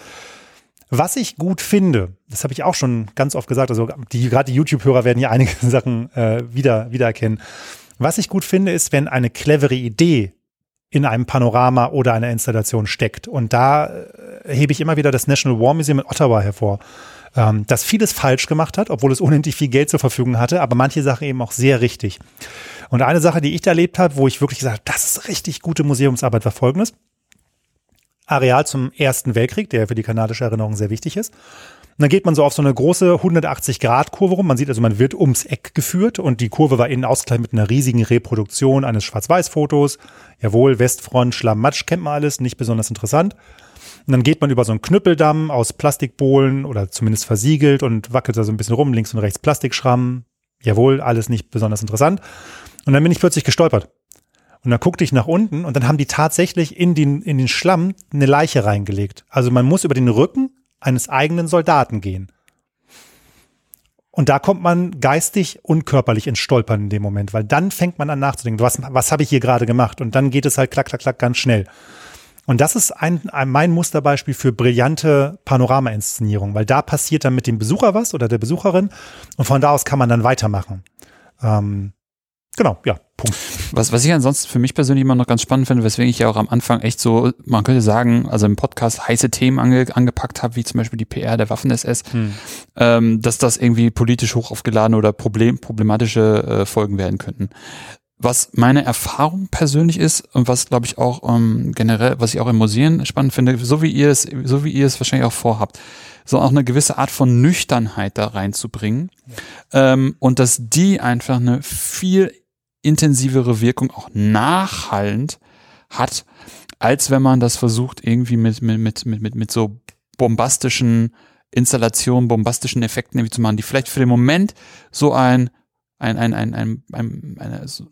Was ich gut finde, das habe ich auch schon ganz oft gesagt, also die, gerade die YouTube-Hörer werden hier einige Sachen äh, wieder, wiedererkennen. Was ich gut finde, ist, wenn eine clevere Idee in einem Panorama oder einer Installation steckt. Und da äh, hebe ich immer wieder das National War Museum in Ottawa hervor ähm, das vieles falsch gemacht hat, obwohl es unendlich viel Geld zur Verfügung hatte, aber manche Sachen eben auch sehr richtig. Und eine Sache, die ich da erlebt habe, wo ich wirklich gesagt habe, das ist richtig gute Museumsarbeit, war folgendes. Areal zum Ersten Weltkrieg, der für die kanadische Erinnerung sehr wichtig ist. Und dann geht man so auf so eine große 180-Grad-Kurve rum. Man sieht also, man wird ums Eck geführt und die Kurve war innen ausgekleidet mit einer riesigen Reproduktion eines Schwarz-Weiß-Fotos. Jawohl, Westfront, Schlamm, Matsch, kennt man alles, nicht besonders interessant. Und dann geht man über so einen Knüppeldamm aus Plastikbohlen oder zumindest versiegelt und wackelt da so ein bisschen rum, links und rechts Plastikschrammen. Jawohl, alles nicht besonders interessant. Und dann bin ich plötzlich gestolpert. Und dann guckte ich nach unten und dann haben die tatsächlich in den, in den Schlamm eine Leiche reingelegt. Also man muss über den Rücken eines eigenen Soldaten gehen. Und da kommt man geistig und körperlich ins Stolpern in dem Moment, weil dann fängt man an nachzudenken, was, was habe ich hier gerade gemacht? Und dann geht es halt klack, klack, klack ganz schnell. Und das ist ein, ein, mein Musterbeispiel für brillante Panorama-Inszenierung, weil da passiert dann mit dem Besucher was oder der Besucherin und von da aus kann man dann weitermachen. Ähm, genau, ja, Punkt. Was, was ich ansonsten für mich persönlich immer noch ganz spannend finde, weswegen ich ja auch am Anfang echt so, man könnte sagen, also im Podcast heiße Themen ange, angepackt habe, wie zum Beispiel die PR der Waffen-SS, hm. ähm, dass das irgendwie politisch hoch aufgeladen oder problem, problematische äh, Folgen werden könnten was meine Erfahrung persönlich ist und was glaube ich auch ähm, generell, was ich auch in Museen spannend finde, so wie ihr es, so wie ihr es wahrscheinlich auch vorhabt, so auch eine gewisse Art von Nüchternheit da reinzubringen ja. ähm, und dass die einfach eine viel intensivere Wirkung auch nachhallend hat, als wenn man das versucht irgendwie mit mit mit mit mit, mit so bombastischen Installationen, bombastischen Effekten irgendwie zu machen, die vielleicht für den Moment so ein ein, ein, ein, ein, ein eine, so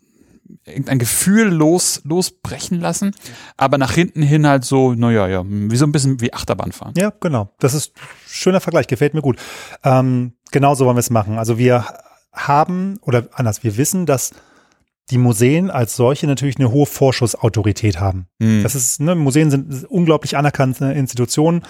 irgendein Gefühl los, losbrechen lassen, aber nach hinten hin halt so, naja, ja, wie so ein bisschen wie Achterbahn fahren. Ja, genau. Das ist schöner Vergleich, gefällt mir gut. Ähm, genau so wollen wir es machen. Also wir haben, oder anders, wir wissen, dass die Museen als solche natürlich eine hohe Vorschussautorität haben. Mhm. Das ist, ne, Museen sind unglaublich anerkannte Institutionen,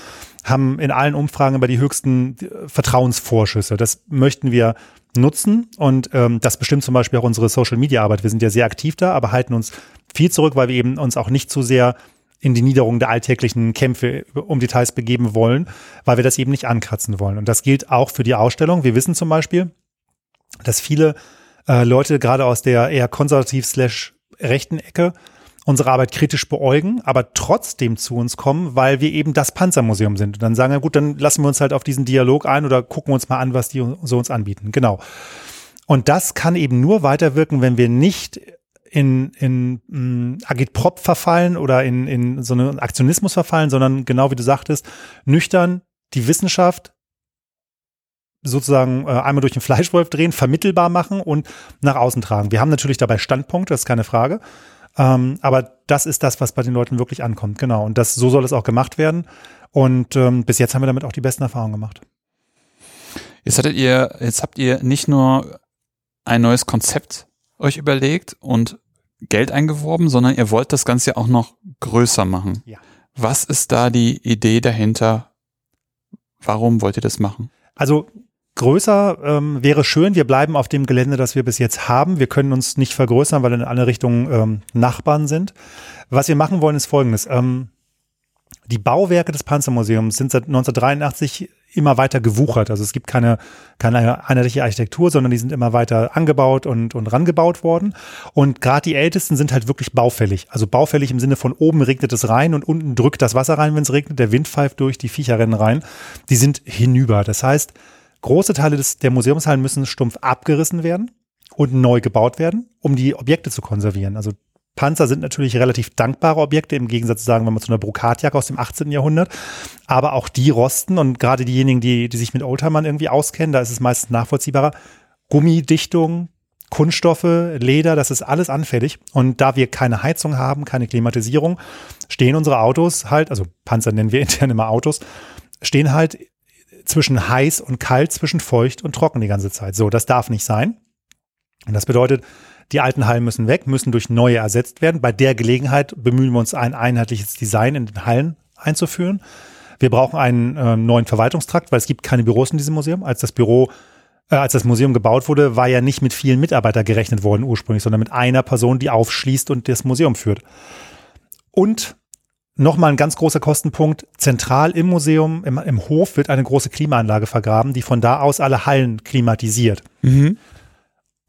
haben in allen Umfragen über die höchsten Vertrauensvorschüsse. Das möchten wir nutzen und ähm, das bestimmt zum Beispiel auch unsere Social Media Arbeit. Wir sind ja sehr aktiv da, aber halten uns viel zurück, weil wir eben uns auch nicht zu sehr in die Niederung der alltäglichen Kämpfe um Details begeben wollen, weil wir das eben nicht ankratzen wollen. Und das gilt auch für die Ausstellung. Wir wissen zum Beispiel, dass viele äh, Leute gerade aus der eher konservativ slash rechten Ecke unsere Arbeit kritisch beäugen, aber trotzdem zu uns kommen, weil wir eben das Panzermuseum sind. Und dann sagen wir, gut, dann lassen wir uns halt auf diesen Dialog ein oder gucken uns mal an, was die so uns anbieten. Genau. Und das kann eben nur weiterwirken, wenn wir nicht in, in in Agitprop verfallen oder in, in so einen Aktionismus verfallen, sondern genau wie du sagtest, nüchtern die Wissenschaft sozusagen äh, einmal durch den Fleischwolf drehen, vermittelbar machen und nach außen tragen. Wir haben natürlich dabei Standpunkte, das ist keine Frage. Ähm, aber das ist das, was bei den Leuten wirklich ankommt. Genau. Und das, so soll es auch gemacht werden. Und ähm, bis jetzt haben wir damit auch die besten Erfahrungen gemacht. Jetzt hattet ihr, jetzt habt ihr nicht nur ein neues Konzept euch überlegt und Geld eingeworben, sondern ihr wollt das Ganze auch noch größer machen. Ja. Was ist da die Idee dahinter? Warum wollt ihr das machen? Also größer ähm, wäre schön. Wir bleiben auf dem Gelände, das wir bis jetzt haben. Wir können uns nicht vergrößern, weil in alle Richtungen ähm, Nachbarn sind. Was wir machen wollen, ist Folgendes. Ähm, die Bauwerke des Panzermuseums sind seit 1983 immer weiter gewuchert. Also es gibt keine, keine einheitliche Architektur, sondern die sind immer weiter angebaut und, und rangebaut worden. Und gerade die ältesten sind halt wirklich baufällig. Also baufällig im Sinne von oben regnet es rein und unten drückt das Wasser rein, wenn es regnet, der Wind pfeift durch, die Viecher rennen rein. Die sind hinüber. Das heißt, große Teile des, der Museumshallen müssen stumpf abgerissen werden und neu gebaut werden, um die Objekte zu konservieren. Also Panzer sind natürlich relativ dankbare Objekte, im Gegensatz sagen wir mal zu einer Brokatjacke aus dem 18. Jahrhundert. Aber auch die rosten und gerade diejenigen, die, die sich mit Oldtimern irgendwie auskennen, da ist es meistens nachvollziehbarer. Gummidichtung, Kunststoffe, Leder, das ist alles anfällig. Und da wir keine Heizung haben, keine Klimatisierung, stehen unsere Autos halt, also Panzer nennen wir intern immer Autos, stehen halt zwischen heiß und kalt, zwischen feucht und trocken die ganze Zeit. So, das darf nicht sein. Und das bedeutet, die alten Hallen müssen weg, müssen durch neue ersetzt werden. Bei der Gelegenheit bemühen wir uns, ein einheitliches Design in den Hallen einzuführen. Wir brauchen einen äh, neuen Verwaltungstrakt, weil es gibt keine Büros in diesem Museum. Als das Büro, äh, als das Museum gebaut wurde, war ja nicht mit vielen Mitarbeitern gerechnet worden ursprünglich, sondern mit einer Person, die aufschließt und das Museum führt. Und Nochmal ein ganz großer Kostenpunkt. Zentral im Museum, im, im, Hof, wird eine große Klimaanlage vergraben, die von da aus alle Hallen klimatisiert. Mhm.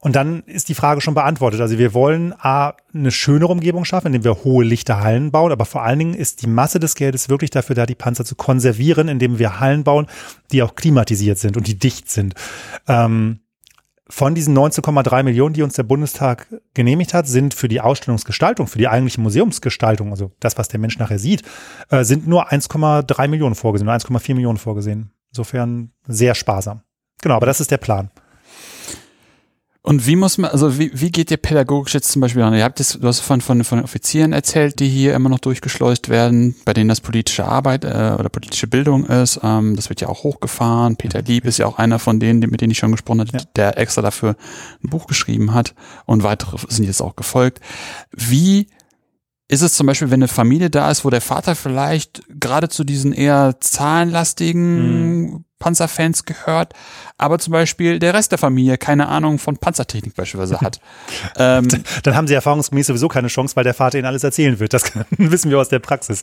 Und dann ist die Frage schon beantwortet. Also wir wollen A, eine schönere Umgebung schaffen, indem wir hohe lichte Hallen bauen, aber vor allen Dingen ist die Masse des Geldes wirklich dafür da, die Panzer zu konservieren, indem wir Hallen bauen, die auch klimatisiert sind und die dicht sind. Ähm, von diesen 19,3 Millionen, die uns der Bundestag genehmigt hat, sind für die Ausstellungsgestaltung, für die eigentliche Museumsgestaltung, also das, was der Mensch nachher sieht, äh, sind nur 1,3 Millionen vorgesehen, 1,4 Millionen vorgesehen. Insofern sehr sparsam. Genau, aber das ist der Plan. Und wie muss man, also wie, wie geht ihr pädagogisch jetzt zum Beispiel an? Ihr habt das, du hast von, von, von Offizieren erzählt, die hier immer noch durchgeschleust werden, bei denen das politische Arbeit äh, oder politische Bildung ist. Ähm, das wird ja auch hochgefahren. Peter. Lieb ist ja auch einer von denen, mit denen ich schon gesprochen habe, ja. der extra dafür ein Buch geschrieben hat und weitere sind jetzt auch gefolgt. Wie ist es zum Beispiel, wenn eine Familie da ist, wo der Vater vielleicht gerade zu diesen eher zahlenlastigen mhm. Panzerfans gehört, aber zum Beispiel der Rest der Familie keine Ahnung von Panzertechnik beispielsweise hat. ähm, dann haben sie erfahrungsgemäß sowieso keine Chance, weil der Vater ihnen alles erzählen wird. Das wissen wir aus der Praxis.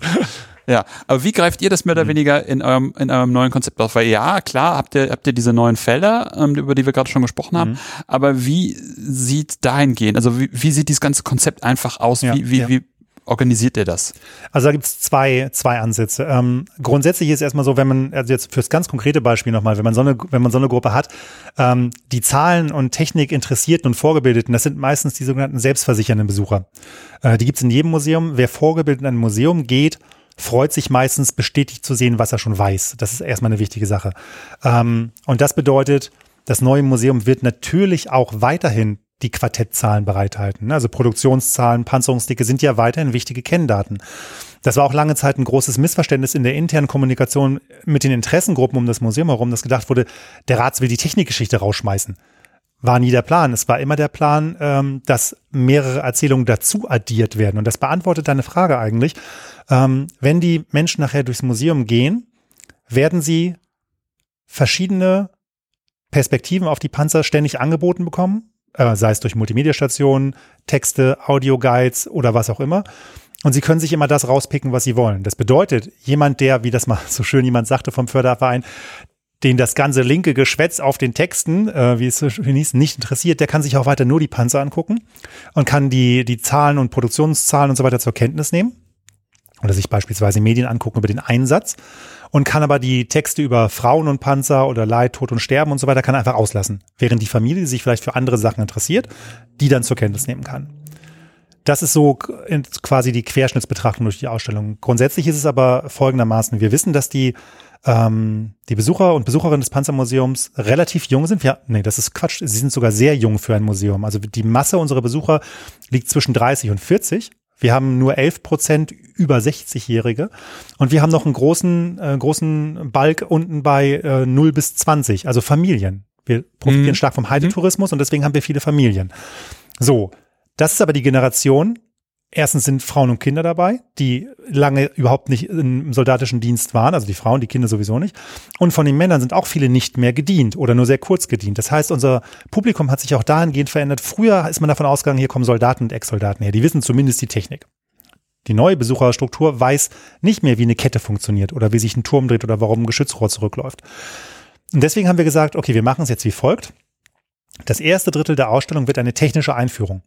Ja, aber wie greift ihr das mehr oder mhm. weniger in eurem, in eurem neuen Konzept auf? Weil ja, klar, habt ihr, habt ihr diese neuen Felder, ähm, über die wir gerade schon gesprochen haben, mhm. aber wie sieht dahingehend, also wie, wie sieht dieses ganze Konzept einfach aus? Ja, wie, wie, ja. wie organisiert ihr das? Also da gibt es zwei, zwei Ansätze. Ähm, grundsätzlich ist erstmal so, wenn man, also jetzt fürs ganz konkrete Beispiel nochmal, wenn man so eine, wenn man so eine Gruppe hat, ähm, die Zahlen und Technik interessierten und Vorgebildeten, das sind meistens die sogenannten selbstversichernden Besucher. Äh, die gibt es in jedem Museum. Wer vorgebildet in ein Museum geht, freut sich meistens bestätigt zu sehen, was er schon weiß. Das ist erstmal eine wichtige Sache. Ähm, und das bedeutet, das neue Museum wird natürlich auch weiterhin die Quartettzahlen bereithalten. Ne? Also Produktionszahlen, Panzerungsdicke sind ja weiterhin wichtige Kenndaten. Das war auch lange Zeit ein großes Missverständnis in der internen Kommunikation mit den Interessengruppen um das Museum herum, dass gedacht wurde, der Rats will die Technikgeschichte rausschmeißen. War nie der Plan. Es war immer der Plan, ähm, dass mehrere Erzählungen dazu addiert werden. Und das beantwortet deine Frage eigentlich. Ähm, wenn die Menschen nachher durchs Museum gehen, werden sie verschiedene Perspektiven auf die Panzer ständig angeboten bekommen äh, sei es durch Multimedia-Stationen, Texte, Audio-Guides oder was auch immer. Und sie können sich immer das rauspicken, was sie wollen. Das bedeutet, jemand, der, wie das mal so schön jemand sagte vom Förderverein, den das ganze linke Geschwätz auf den Texten, äh, wie es so schön hieß, nicht interessiert, der kann sich auch weiter nur die Panzer angucken und kann die, die Zahlen und Produktionszahlen und so weiter zur Kenntnis nehmen. Oder sich beispielsweise Medien angucken über den Einsatz und kann aber die Texte über Frauen und Panzer oder Leid, Tod und Sterben und so weiter kann einfach auslassen. Während die Familie, sich vielleicht für andere Sachen interessiert, die dann zur Kenntnis nehmen kann. Das ist so quasi die Querschnittsbetrachtung durch die Ausstellung. Grundsätzlich ist es aber folgendermaßen. Wir wissen, dass die, ähm, die Besucher und Besucherinnen des Panzermuseums relativ jung sind. Ja, nee, das ist Quatsch. Sie sind sogar sehr jung für ein Museum. Also die Masse unserer Besucher liegt zwischen 30 und 40. Wir haben nur 11 Prozent über 60-Jährige und wir haben noch einen großen, äh, großen Balk unten bei äh, 0 bis 20, also Familien. Wir profitieren mhm. stark vom Heidetourismus und deswegen haben wir viele Familien. So, das ist aber die Generation, Erstens sind Frauen und Kinder dabei, die lange überhaupt nicht im soldatischen Dienst waren, also die Frauen, die Kinder sowieso nicht. Und von den Männern sind auch viele nicht mehr gedient oder nur sehr kurz gedient. Das heißt, unser Publikum hat sich auch dahingehend verändert. Früher ist man davon ausgegangen, hier kommen Soldaten und Ex-Soldaten her. Die wissen zumindest die Technik. Die neue Besucherstruktur weiß nicht mehr, wie eine Kette funktioniert oder wie sich ein Turm dreht oder warum ein Geschützrohr zurückläuft. Und deswegen haben wir gesagt, okay, wir machen es jetzt wie folgt. Das erste Drittel der Ausstellung wird eine technische Einführung.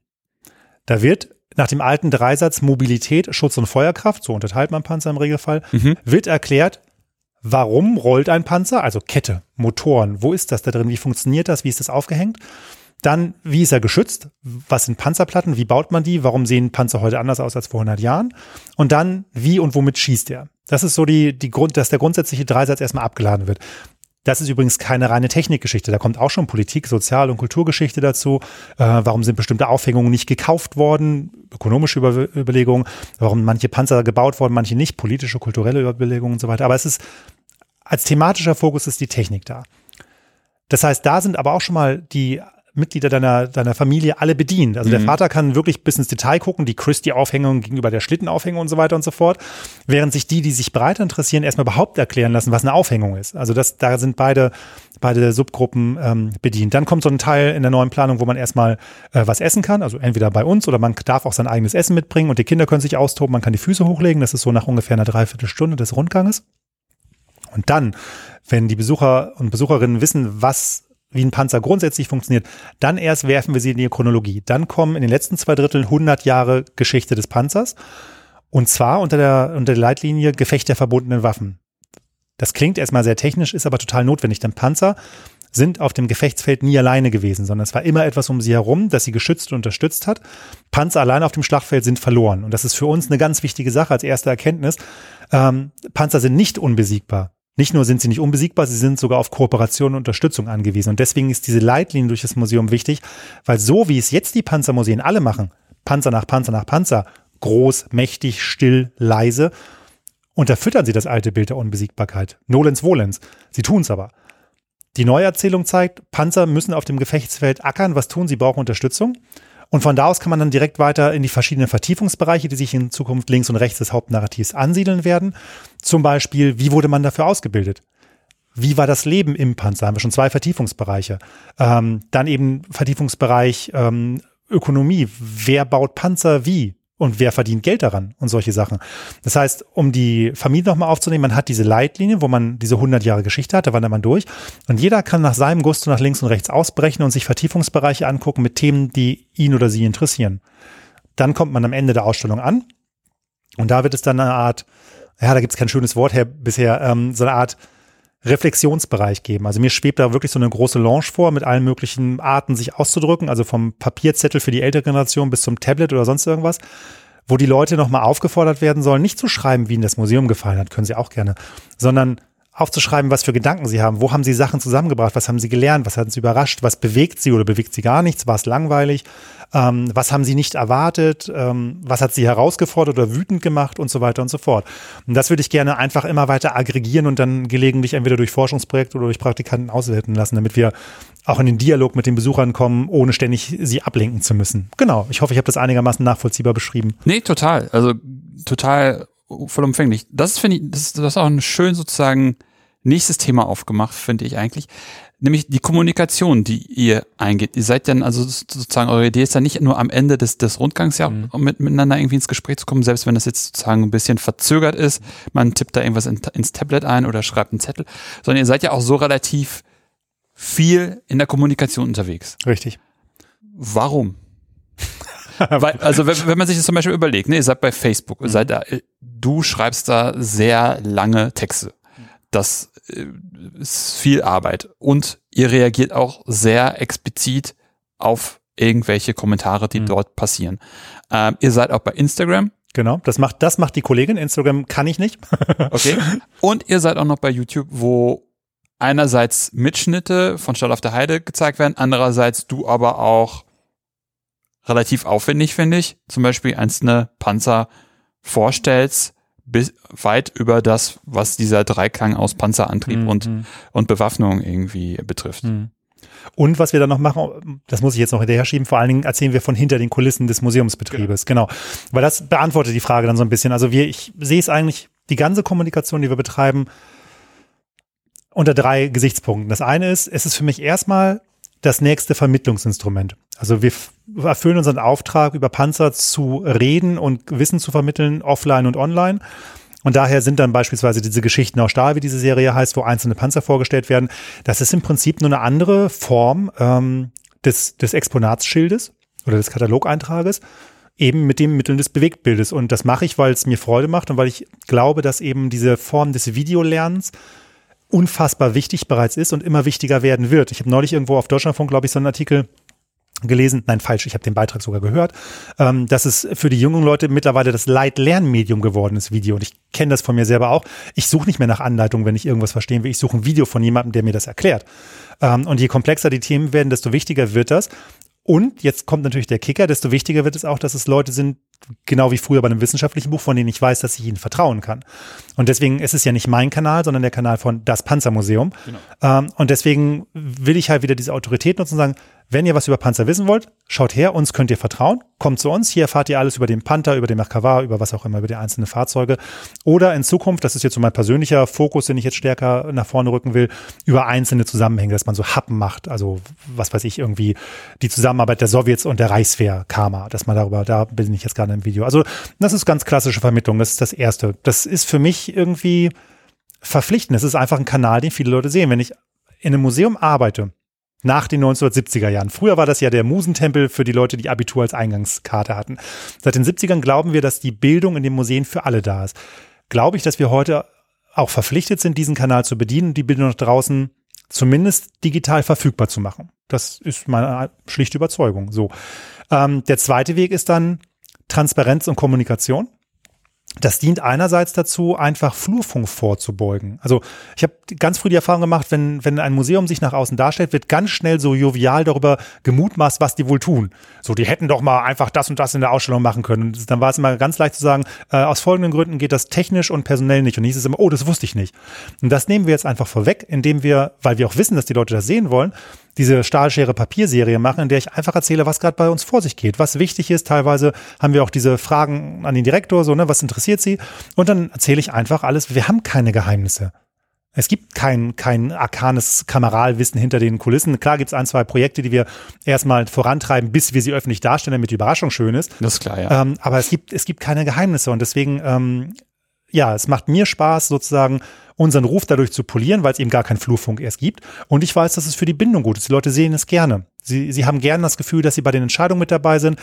Da wird nach dem alten Dreisatz Mobilität, Schutz und Feuerkraft, so unterteilt man Panzer im Regelfall, mhm. wird erklärt, warum rollt ein Panzer, also Kette, Motoren, wo ist das da drin, wie funktioniert das, wie ist das aufgehängt? Dann, wie ist er geschützt? Was sind Panzerplatten? Wie baut man die? Warum sehen Panzer heute anders aus als vor 100 Jahren? Und dann, wie und womit schießt er? Das ist so die, die Grund, dass der grundsätzliche Dreisatz erstmal abgeladen wird. Das ist übrigens keine reine Technikgeschichte. Da kommt auch schon Politik, Sozial- und Kulturgeschichte dazu. Äh, warum sind bestimmte Aufhängungen nicht gekauft worden? Ökonomische Über Überlegungen. Warum manche Panzer gebaut worden, manche nicht? Politische, kulturelle Überlegungen und so weiter. Aber es ist, als thematischer Fokus ist die Technik da. Das heißt, da sind aber auch schon mal die Mitglieder deiner, deiner Familie alle bedient. Also mhm. der Vater kann wirklich bis ins Detail gucken, die Christie-Aufhängung gegenüber der Schlittenaufhängung und so weiter und so fort. Während sich die, die sich breiter interessieren, erstmal überhaupt erklären lassen, was eine Aufhängung ist. Also das, da sind beide, beide Subgruppen ähm, bedient. Dann kommt so ein Teil in der neuen Planung, wo man erstmal äh, was essen kann. Also entweder bei uns oder man darf auch sein eigenes Essen mitbringen und die Kinder können sich austoben. Man kann die Füße hochlegen. Das ist so nach ungefähr einer Dreiviertelstunde des Rundganges. Und dann, wenn die Besucher und Besucherinnen wissen, was wie ein Panzer grundsätzlich funktioniert, dann erst werfen wir sie in die Chronologie. Dann kommen in den letzten zwei Dritteln 100 Jahre Geschichte des Panzers und zwar unter der, unter der Leitlinie Gefecht der verbundenen Waffen. Das klingt erstmal sehr technisch, ist aber total notwendig, denn Panzer sind auf dem Gefechtsfeld nie alleine gewesen, sondern es war immer etwas um sie herum, das sie geschützt und unterstützt hat. Panzer allein auf dem Schlachtfeld sind verloren. Und das ist für uns eine ganz wichtige Sache als erste Erkenntnis. Ähm, Panzer sind nicht unbesiegbar. Nicht nur sind sie nicht unbesiegbar, sie sind sogar auf Kooperation und Unterstützung angewiesen. Und deswegen ist diese Leitlinie durch das Museum wichtig, weil so wie es jetzt die Panzermuseen alle machen, Panzer nach Panzer nach Panzer, groß, mächtig, still, leise, unterfüttern sie das alte Bild der Unbesiegbarkeit. Nolens Volens. Sie tun es aber. Die Neuerzählung zeigt, Panzer müssen auf dem Gefechtsfeld ackern. Was tun sie? Brauchen Unterstützung. Und von da aus kann man dann direkt weiter in die verschiedenen Vertiefungsbereiche, die sich in Zukunft links und rechts des Hauptnarrativs ansiedeln werden. Zum Beispiel, wie wurde man dafür ausgebildet? Wie war das Leben im Panzer? Haben wir schon zwei Vertiefungsbereiche. Ähm, dann eben Vertiefungsbereich ähm, Ökonomie. Wer baut Panzer wie? Und wer verdient Geld daran und solche Sachen. Das heißt, um die Familie nochmal aufzunehmen, man hat diese Leitlinie, wo man diese 100 Jahre Geschichte hat, da wandert man durch und jeder kann nach seinem Gusto nach links und rechts ausbrechen und sich Vertiefungsbereiche angucken mit Themen, die ihn oder sie interessieren. Dann kommt man am Ende der Ausstellung an und da wird es dann eine Art, ja, da gibt es kein schönes Wort her bisher, ähm, so eine Art Reflexionsbereich geben. Also mir schwebt da wirklich so eine große Lounge vor, mit allen möglichen Arten sich auszudrücken, also vom Papierzettel für die ältere Generation bis zum Tablet oder sonst irgendwas, wo die Leute nochmal aufgefordert werden sollen, nicht zu schreiben, wie ihnen das Museum gefallen hat, können sie auch gerne, sondern aufzuschreiben, was für Gedanken sie haben, wo haben sie Sachen zusammengebracht, was haben sie gelernt, was hat sie überrascht, was bewegt sie oder bewegt sie gar nichts, war es langweilig, ähm, was haben sie nicht erwartet, ähm, was hat sie herausgefordert oder wütend gemacht? Und so weiter und so fort. Und das würde ich gerne einfach immer weiter aggregieren und dann gelegentlich entweder durch Forschungsprojekte oder durch Praktikanten auswerten lassen, damit wir auch in den Dialog mit den Besuchern kommen, ohne ständig sie ablenken zu müssen. Genau, ich hoffe, ich habe das einigermaßen nachvollziehbar beschrieben. Nee, total. Also total vollumfänglich. Das finde ich, das, das ist auch ein schön sozusagen nächstes Thema aufgemacht, finde ich eigentlich. Nämlich die Kommunikation, die ihr eingeht. Ihr seid dann, also sozusagen, eure Idee ist dann nicht nur am Ende des, des Rundgangs ja, mhm. um mit, miteinander irgendwie ins Gespräch zu kommen, selbst wenn das jetzt sozusagen ein bisschen verzögert ist. Man tippt da irgendwas in, ins Tablet ein oder schreibt einen Zettel, sondern ihr seid ja auch so relativ viel in der Kommunikation unterwegs. Richtig. Warum? Weil, also wenn, wenn, man sich das zum Beispiel überlegt, ne, ihr seid bei Facebook, ihr seid da, du schreibst da sehr lange Texte. Das äh, ist viel Arbeit. Und ihr reagiert auch sehr explizit auf irgendwelche Kommentare, die mhm. dort passieren. Ähm, ihr seid auch bei Instagram. Genau, das macht, das macht die Kollegin. Instagram kann ich nicht. okay. Und ihr seid auch noch bei YouTube, wo einerseits Mitschnitte von Stadt auf der Heide gezeigt werden, andererseits du aber auch relativ aufwendig, finde ich, zum Beispiel einzelne Panzer vorstellst, bis weit über das, was dieser Dreiklang aus Panzerantrieb mhm. und, und Bewaffnung irgendwie betrifft. Mhm. Und was wir dann noch machen, das muss ich jetzt noch hinterher schieben, vor allen Dingen erzählen wir von hinter den Kulissen des Museumsbetriebes. Genau. genau. Weil das beantwortet die Frage dann so ein bisschen. Also wir, ich sehe es eigentlich, die ganze Kommunikation, die wir betreiben, unter drei Gesichtspunkten. Das eine ist, es ist für mich erstmal das nächste Vermittlungsinstrument. Also wir erfüllen unseren Auftrag, über Panzer zu reden und Wissen zu vermitteln, offline und online. Und daher sind dann beispielsweise diese Geschichten aus Stahl, wie diese Serie heißt, wo einzelne Panzer vorgestellt werden. Das ist im Prinzip nur eine andere Form ähm, des, des Exponatsschildes oder des Katalogeintrages, eben mit dem Mitteln des Bewegtbildes. Und das mache ich, weil es mir Freude macht und weil ich glaube, dass eben diese Form des Videolernens unfassbar wichtig bereits ist und immer wichtiger werden wird. Ich habe neulich irgendwo auf Deutschlandfunk, glaube ich, so einen Artikel gelesen, nein, falsch, ich habe den Beitrag sogar gehört, ähm, dass es für die jungen Leute mittlerweile das Leitlernmedium geworden ist, Video. Und ich kenne das von mir selber auch. Ich suche nicht mehr nach Anleitungen, wenn ich irgendwas verstehen will. Ich suche ein Video von jemandem, der mir das erklärt. Ähm, und je komplexer die Themen werden, desto wichtiger wird das. Und jetzt kommt natürlich der Kicker, desto wichtiger wird es auch, dass es Leute sind, genau wie früher bei einem wissenschaftlichen Buch, von denen ich weiß, dass ich ihnen vertrauen kann. Und deswegen ist es ja nicht mein Kanal, sondern der Kanal von Das Panzermuseum. Genau. Ähm, und deswegen will ich halt wieder diese Autorität nutzen und sagen, wenn ihr was über Panzer wissen wollt, schaut her, uns könnt ihr vertrauen, kommt zu uns, hier erfahrt ihr alles über den Panther, über den Merkava, über was auch immer, über die einzelnen Fahrzeuge. Oder in Zukunft, das ist jetzt so mein persönlicher Fokus, den ich jetzt stärker nach vorne rücken will, über einzelne Zusammenhänge, dass man so Happen macht, also was weiß ich, irgendwie die Zusammenarbeit der Sowjets und der Reichswehr, Karma, dass man darüber, da bin ich jetzt gerade im Video. Also das ist ganz klassische Vermittlung, das ist das Erste. Das ist für mich irgendwie verpflichtend. Es ist einfach ein Kanal, den viele Leute sehen. Wenn ich in einem Museum arbeite, nach den 1970er Jahren. Früher war das ja der Musentempel für die Leute, die Abitur als Eingangskarte hatten. Seit den 70ern glauben wir, dass die Bildung in den Museen für alle da ist. Glaube ich, dass wir heute auch verpflichtet sind, diesen Kanal zu bedienen und die Bildung nach draußen zumindest digital verfügbar zu machen. Das ist meine schlichte Überzeugung. So. Ähm, der zweite Weg ist dann Transparenz und Kommunikation. Das dient einerseits dazu, einfach Flurfunk vorzubeugen. Also ich habe ganz früh die Erfahrung gemacht, wenn, wenn ein Museum sich nach außen darstellt, wird ganz schnell so jovial darüber gemutmaßt, was die wohl tun. So, die hätten doch mal einfach das und das in der Ausstellung machen können. Und dann war es immer ganz leicht zu sagen, äh, aus folgenden Gründen geht das technisch und personell nicht. Und hieß es immer, oh, das wusste ich nicht. Und das nehmen wir jetzt einfach vorweg, indem wir, weil wir auch wissen, dass die Leute das sehen wollen, diese Stahlschere Papierserie machen, in der ich einfach erzähle, was gerade bei uns vor sich geht, was wichtig ist. Teilweise haben wir auch diese Fragen an den Direktor, so, ne, was interessiert Sie? Und dann erzähle ich einfach alles. Wir haben keine Geheimnisse. Es gibt kein, kein arkanes Kameralwissen hinter den Kulissen. Klar gibt es ein, zwei Projekte, die wir erstmal vorantreiben, bis wir sie öffentlich darstellen, damit die Überraschung schön ist. Das ist klar, ja. Ähm, aber es gibt, es gibt keine Geheimnisse und deswegen, ähm, ja, es macht mir Spaß, sozusagen unseren Ruf dadurch zu polieren, weil es eben gar keinen Flurfunk erst gibt. Und ich weiß, dass es für die Bindung gut ist. Die Leute sehen es gerne. Sie, sie haben gerne das Gefühl, dass sie bei den Entscheidungen mit dabei sind.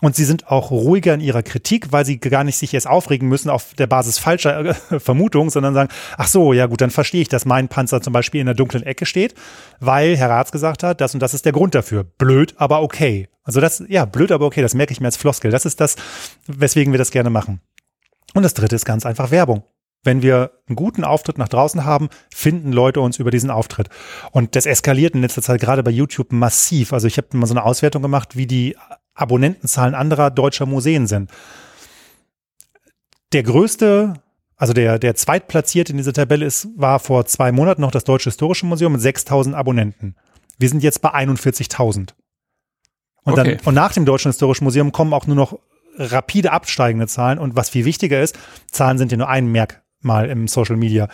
Und sie sind auch ruhiger in ihrer Kritik, weil sie gar nicht sich erst aufregen müssen auf der Basis falscher äh, Vermutungen, sondern sagen, ach so, ja gut, dann verstehe ich, dass mein Panzer zum Beispiel in der dunklen Ecke steht, weil Herr Ratz gesagt hat, das und das ist der Grund dafür. Blöd, aber okay. Also das, ja, blöd, aber okay, das merke ich mir als Floskel. Das ist das, weswegen wir das gerne machen. Und das dritte ist ganz einfach Werbung. Wenn wir einen guten Auftritt nach draußen haben, finden Leute uns über diesen Auftritt. Und das eskaliert in letzter Zeit gerade bei YouTube massiv. Also ich habe mal so eine Auswertung gemacht, wie die Abonnentenzahlen anderer deutscher Museen sind. Der größte, also der, der zweitplatzierte in dieser Tabelle ist, war vor zwei Monaten noch das Deutsche Historische Museum mit 6000 Abonnenten. Wir sind jetzt bei 41.000. Und, okay. dann, und nach dem Deutschen Historischen Museum kommen auch nur noch rapide absteigende Zahlen. Und was viel wichtiger ist, Zahlen sind ja nur ein Merk mal im Social Media.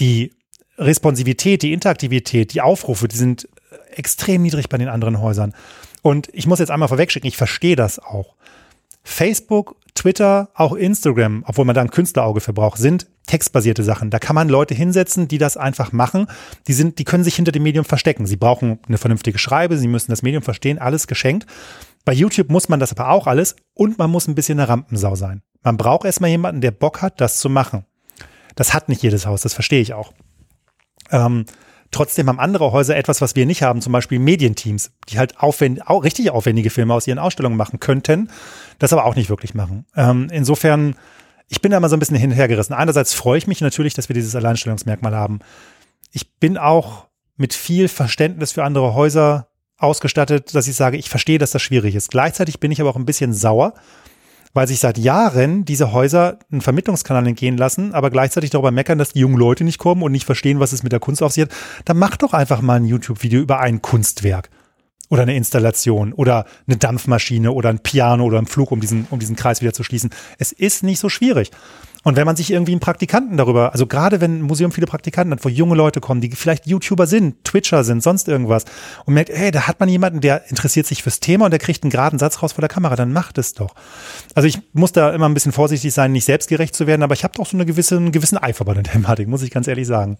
Die Responsivität, die Interaktivität, die Aufrufe, die sind extrem niedrig bei den anderen Häusern. Und ich muss jetzt einmal vorwegschicken, ich verstehe das auch. Facebook, Twitter, auch Instagram, obwohl man da ein Künstlerauge für braucht, sind textbasierte Sachen. Da kann man Leute hinsetzen, die das einfach machen. Die sind, die können sich hinter dem Medium verstecken. Sie brauchen eine vernünftige Schreibe, sie müssen das Medium verstehen, alles geschenkt. Bei YouTube muss man das aber auch alles und man muss ein bisschen eine Rampensau sein. Man braucht erstmal jemanden, der Bock hat, das zu machen. Das hat nicht jedes Haus, das verstehe ich auch. Ähm, trotzdem haben andere Häuser etwas, was wir nicht haben, zum Beispiel Medienteams, die halt aufwend auch richtig aufwendige Filme aus ihren Ausstellungen machen könnten, das aber auch nicht wirklich machen. Ähm, insofern, ich bin da mal so ein bisschen hinhergerissen. Einerseits freue ich mich natürlich, dass wir dieses Alleinstellungsmerkmal haben. Ich bin auch mit viel Verständnis für andere Häuser ausgestattet, dass ich sage, ich verstehe, dass das schwierig ist. Gleichzeitig bin ich aber auch ein bisschen sauer, weil sich seit Jahren diese Häuser einen Vermittlungskanal entgehen lassen, aber gleichzeitig darüber meckern, dass die jungen Leute nicht kommen und nicht verstehen, was es mit der Kunst auf sich hat. Dann mach doch einfach mal ein YouTube-Video über ein Kunstwerk oder eine Installation oder eine Dampfmaschine oder ein Piano oder ein Flug, um diesen, um diesen Kreis wieder zu schließen. Es ist nicht so schwierig. Und wenn man sich irgendwie einen Praktikanten darüber, also gerade wenn ein Museum viele Praktikanten hat, wo junge Leute kommen, die vielleicht YouTuber sind, Twitcher sind, sonst irgendwas und merkt, hey, da hat man jemanden, der interessiert sich fürs Thema und der kriegt einen geraden Satz raus vor der Kamera, dann macht es doch. Also ich muss da immer ein bisschen vorsichtig sein, nicht selbstgerecht zu werden, aber ich habe doch so eine gewisse, einen gewissen Eifer bei der Thematik, muss ich ganz ehrlich sagen.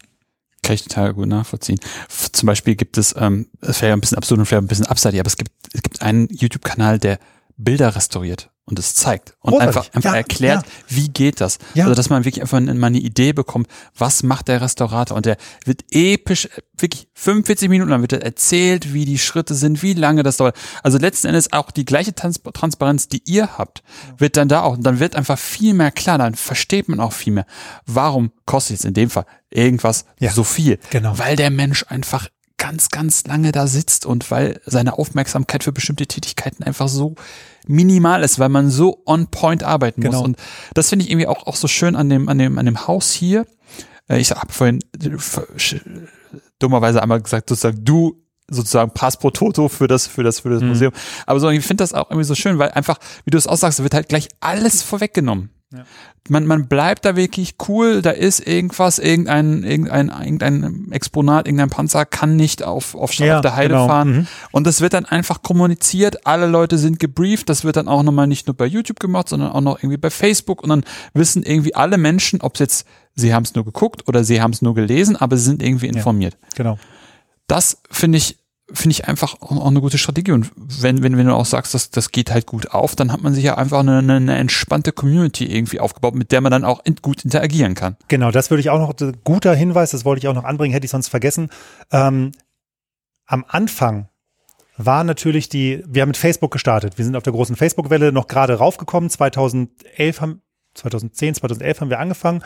Kann ich total gut nachvollziehen. Zum Beispiel gibt es, ähm, es wäre ja ein bisschen absurd und vielleicht ein bisschen abseitig, aber es gibt, es gibt einen YouTube-Kanal, der Bilder restauriert und es zeigt und Großartig. einfach, einfach Ja, erklärt, ja. wie geht das. Ja. Also dass man wirklich einfach mal eine Idee bekommt, was macht der Restaurator und der wird episch, wirklich 45 Minuten lang wird er erzählt, wie die Schritte sind, wie lange das dauert. Also letzten Endes auch die gleiche Trans Transparenz, die ihr habt, wird dann da auch und dann wird einfach viel mehr klar, dann versteht man auch viel mehr, warum kostet jetzt in dem Fall irgendwas so viel. genau. Weil der Mensch einfach ganz, ganz lange da sitzt und weil seine Aufmerksamkeit für bestimmte Tätigkeiten einfach so minimal ist, weil man so on point arbeiten Genau. muss. Und das finde ich irgendwie auch, auch so schön an dem, an dem, an dem Haus hier. Äh, Ich habe vorhin äh, dummerweise einmal gesagt, sozusagen du sozusagen Pass pro Toto für das, für das, für das Museum. Aber so, ich finde das auch irgendwie so schön, weil einfach, wie du es aussagst, wird halt gleich alles vorweggenommen. Man, man bleibt da wirklich cool, da ist irgendwas, irgendein, irgendein, irgendein Exponat, irgendein Panzer kann nicht auf, auf, Stadt Ja, auf der Heide genau. fahren. Mhm. Und das wird dann einfach kommuniziert, alle Leute sind gebrieft, das wird dann auch nochmal nicht nur bei YouTube gemacht, sondern auch noch irgendwie bei Facebook und dann wissen irgendwie alle Menschen, ob es jetzt, sie haben es nur geguckt oder sie haben es nur gelesen, aber sie sind irgendwie informiert. Genau. Das finde ich, finde ich einfach auch, eine gute Strategie. Und wenn, wenn, wenn du auch sagst, dass das geht halt gut auf, dann hat man sich ja einfach eine, eine, entspannte Community irgendwie aufgebaut, mit der man dann auch gut interagieren kann. Genau, das würde ich auch noch, guter Hinweis, das wollte ich auch noch anbringen, hätte ich sonst vergessen. Ähm, am Anfang war natürlich die, wir haben mit Facebook gestartet. Wir sind auf der großen Facebook-Welle noch gerade raufgekommen. 2011 haben, 2010, 2011 haben wir angefangen.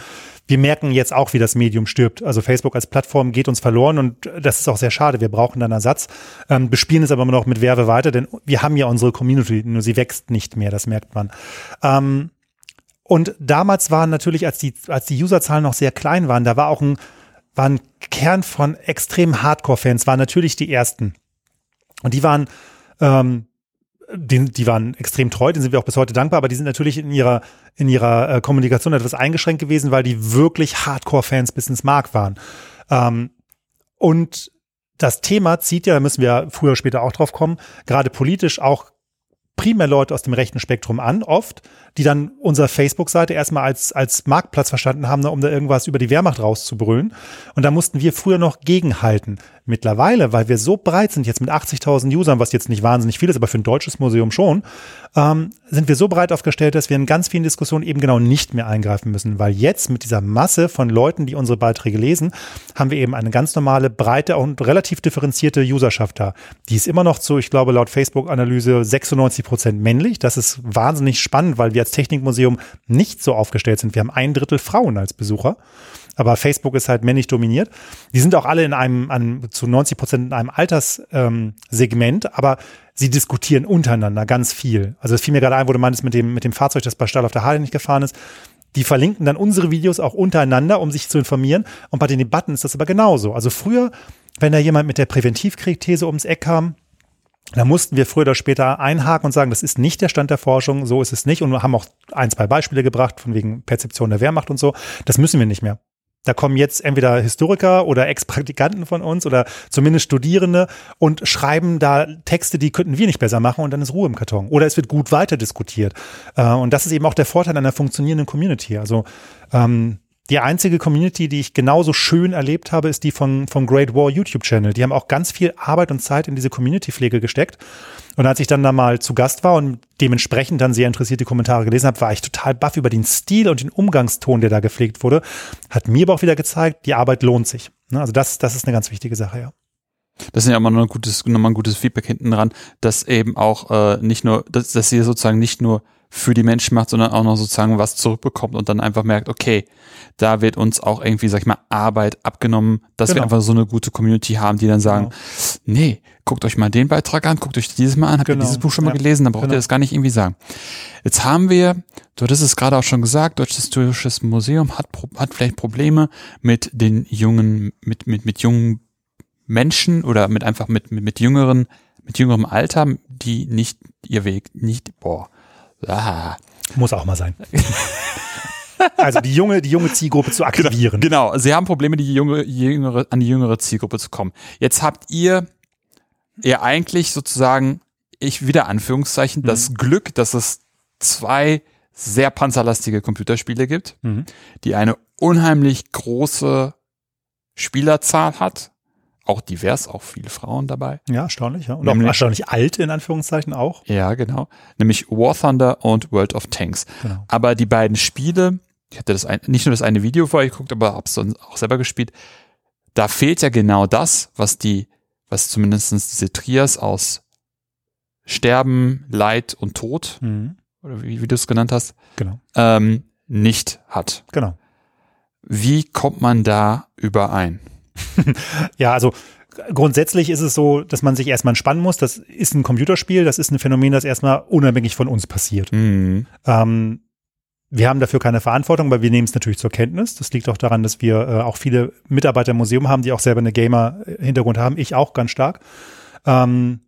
Wir merken jetzt auch, wie das Medium stirbt. Also Facebook als Plattform geht uns verloren und das ist auch sehr schade. Wir brauchen dann Ersatz. Ähm, bespielen es aber immer noch mit Werbe weiter, denn wir haben ja unsere Community, nur sie wächst nicht mehr, das merkt man. Ähm, und damals waren natürlich, als die, als die Userzahlen noch sehr klein waren, da war auch ein, war ein Kern von extremen Hardcore-Fans, waren natürlich die ersten. Und die waren, ähm, die, die waren extrem treu, denen sind wir auch bis heute dankbar, aber die sind natürlich in ihrer, in ihrer äh, Kommunikation etwas eingeschränkt gewesen, weil die wirklich Hardcore-Fans bis ins Mark waren. Ähm, und das Thema zieht ja, da müssen wir früher oder später auch drauf kommen, gerade politisch auch primär Leute aus dem rechten Spektrum an, oft, die dann unsere Facebook-Seite erstmal als, als Marktplatz verstanden haben, ne, um da irgendwas über die Wehrmacht rauszubrüllen. Und da mussten wir früher noch gegenhalten. Mittlerweile, weil wir so breit sind, jetzt mit 80.000 Usern, was jetzt nicht wahnsinnig viel ist, aber für ein deutsches Museum schon, ähm, sind wir so breit aufgestellt, dass wir in ganz vielen Diskussionen eben genau nicht mehr eingreifen müssen. Weil jetzt mit dieser Masse von Leuten, die unsere Beiträge lesen, haben wir eben eine ganz normale, breite und relativ differenzierte Userschaft da. Die ist immer noch zu, ich glaube, laut Facebook-Analyse 96 Prozent männlich. Das ist wahnsinnig spannend, weil wir als Technikmuseum nicht so aufgestellt sind. Wir haben ein Drittel Frauen als Besucher. Aber Facebook ist halt männlich dominiert. Die sind auch alle in einem, einem, zu 90 Prozent in einem Alterssegment, ähm, aber sie diskutieren untereinander ganz viel. Also es fiel mir gerade ein, wo du meintest mit dem, mit dem Fahrzeug, das bei Stall auf der Halle nicht gefahren ist. Die verlinken dann unsere Videos auch untereinander, um sich zu informieren. Und bei den Debatten ist das aber genauso. Also früher, wenn da jemand mit der Präventivkriegthese ums Eck kam, da mussten wir früher oder später einhaken und sagen, das ist nicht der Stand der Forschung, so ist es nicht. Und wir haben auch ein, zwei Beispiele gebracht, von wegen Perzeption der Wehrmacht und so. Das müssen wir nicht mehr. Da kommen jetzt entweder Historiker oder Ex-Praktikanten von uns oder zumindest Studierende und schreiben da Texte, die könnten wir nicht besser machen und dann ist Ruhe im Karton. Oder es wird gut weiter diskutiert. Äh, Und das ist eben auch der Vorteil einer funktionierenden Community. Also ähm, die einzige Community, die ich genauso schön erlebt habe, ist die von, vom Great War YouTube-Channel. Die haben auch ganz viel Arbeit und Zeit in diese Community-Pflege gesteckt. Und als ich dann da mal zu Gast war und dementsprechend dann sehr interessierte Kommentare gelesen habe, war ich total baff über den Stil und den Umgangston, der da gepflegt wurde. Hat mir aber auch wieder gezeigt, die Arbeit lohnt sich. Ne, Also das, das ist eine ganz wichtige Sache, ja. Das ist ja immer noch ein gutes, nochmal ein gutes Feedback hinten dran, dass eben auch äh, nicht nur, dass, dass ihr sozusagen nicht nur für die Menschen macht, sondern auch noch sozusagen was zurückbekommt und dann einfach merkt, okay, da wird uns auch irgendwie, sag ich mal, Arbeit abgenommen, dass wir Genau. einfach so eine gute Community haben, die dann sagen, nee, guckt euch mal den Beitrag an, guckt euch dieses mal an, habt Genau. ihr dieses Buch schon mal Ja, gelesen, dann braucht genau. ihr das gar nicht irgendwie sagen. Jetzt haben wir, du hattest es gerade auch schon gesagt, Deutsches Historisches Museum hat, hat vielleicht Probleme mit den jungen, mit, mit, mit jungen Menschen oder mit einfach mit, mit, mit jüngeren, mit jüngerem Alter, die nicht ihr Weg, nicht, boah, ah, Muss auch mal sein. also die junge, die junge Zielgruppe zu aktivieren. Genau, sie haben Probleme, die junge, jüngere, an die jüngere Zielgruppe zu kommen. Jetzt habt ihr ihr eigentlich sozusagen, ich wieder Anführungszeichen, das Glück, dass es zwei sehr panzerlastige Computerspiele gibt, Mhm. die eine unheimlich große Spielerzahl hat. Auch divers, auch viele Frauen dabei. Ja, erstaunlich, ja. Und auch Nämlich- erstaunlich alt, in Anführungszeichen auch. Ja, genau. Nämlich War Thunder und World of Tanks. Genau. Aber die beiden Spiele, ich hatte das ein, nicht nur das eine Video vorher geguckt, aber hab's dann auch selber gespielt. Da fehlt ja genau das, was die, was zumindestens diese Trias aus Sterben, Leid und Tod, Mhm. oder wie, wie du es genannt hast, Genau, ähm, nicht hat. genau. Wie kommt man da überein? Ja, also grundsätzlich ist es so, dass man sich erstmal entspannen muss. Das ist ein Computerspiel, das ist ein Phänomen, das erstmal unabhängig von uns passiert. Hm. Ähm, wir haben dafür keine Verantwortung, aber wir nehmen es natürlich zur Kenntnis. Das liegt auch daran, dass wir äh, auch viele Mitarbeiter im Museum haben, die auch selber eine Gamer-Hintergrund haben. Ich auch ganz stark. Ähm,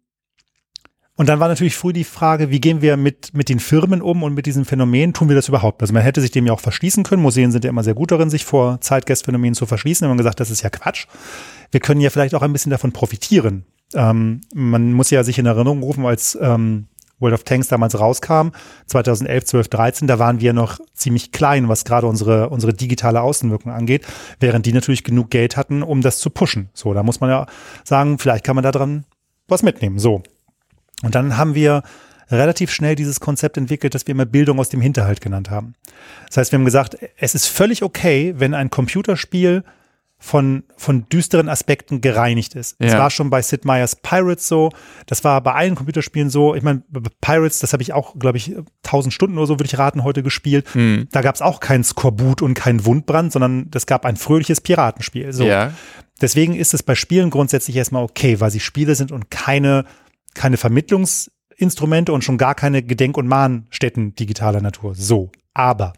und dann war natürlich früh die Frage, wie gehen wir mit, mit den Firmen um und mit diesem Phänomen? Tun wir das überhaupt? Also man hätte sich dem ja auch verschließen können. Museen sind ja immer sehr gut darin, sich vor Zeitgeistphänomenen zu verschließen. Wir haben gesagt, das ist ja Quatsch. Wir können ja vielleicht auch ein bisschen davon profitieren. Ähm, man muss ja sich in Erinnerung rufen, als ähm, World of Tanks damals rauskam, 2011, 12, 13, da waren wir noch ziemlich klein, was gerade unsere, unsere digitale Außenwirkung angeht, während die natürlich genug Geld hatten, um das zu pushen. So, da muss man ja sagen, vielleicht kann man da dran was mitnehmen. So. Und dann haben wir relativ schnell dieses Konzept entwickelt, das wir immer Bildung aus dem Hinterhalt genannt haben. Das heißt, wir haben gesagt, es ist völlig okay, wenn ein Computerspiel von, von düsteren Aspekten gereinigt ist. Das Ja. war schon bei Sid Meier's Pirates so, das war bei allen Computerspielen so. Ich meine, bei Pirates, das habe ich auch, glaube ich, 1000 Stunden oder so, würde ich raten, heute gespielt. Hm. Da gab es auch keinen Skorbut und keinen Wundbrand, sondern es gab ein fröhliches Piratenspiel. So. Ja. Deswegen ist es bei Spielen grundsätzlich erstmal okay, weil sie Spiele sind und keine, keine Vermittlungsinstrumente und schon gar keine Gedenk- und Mahnstätten digitaler Natur. So. Aber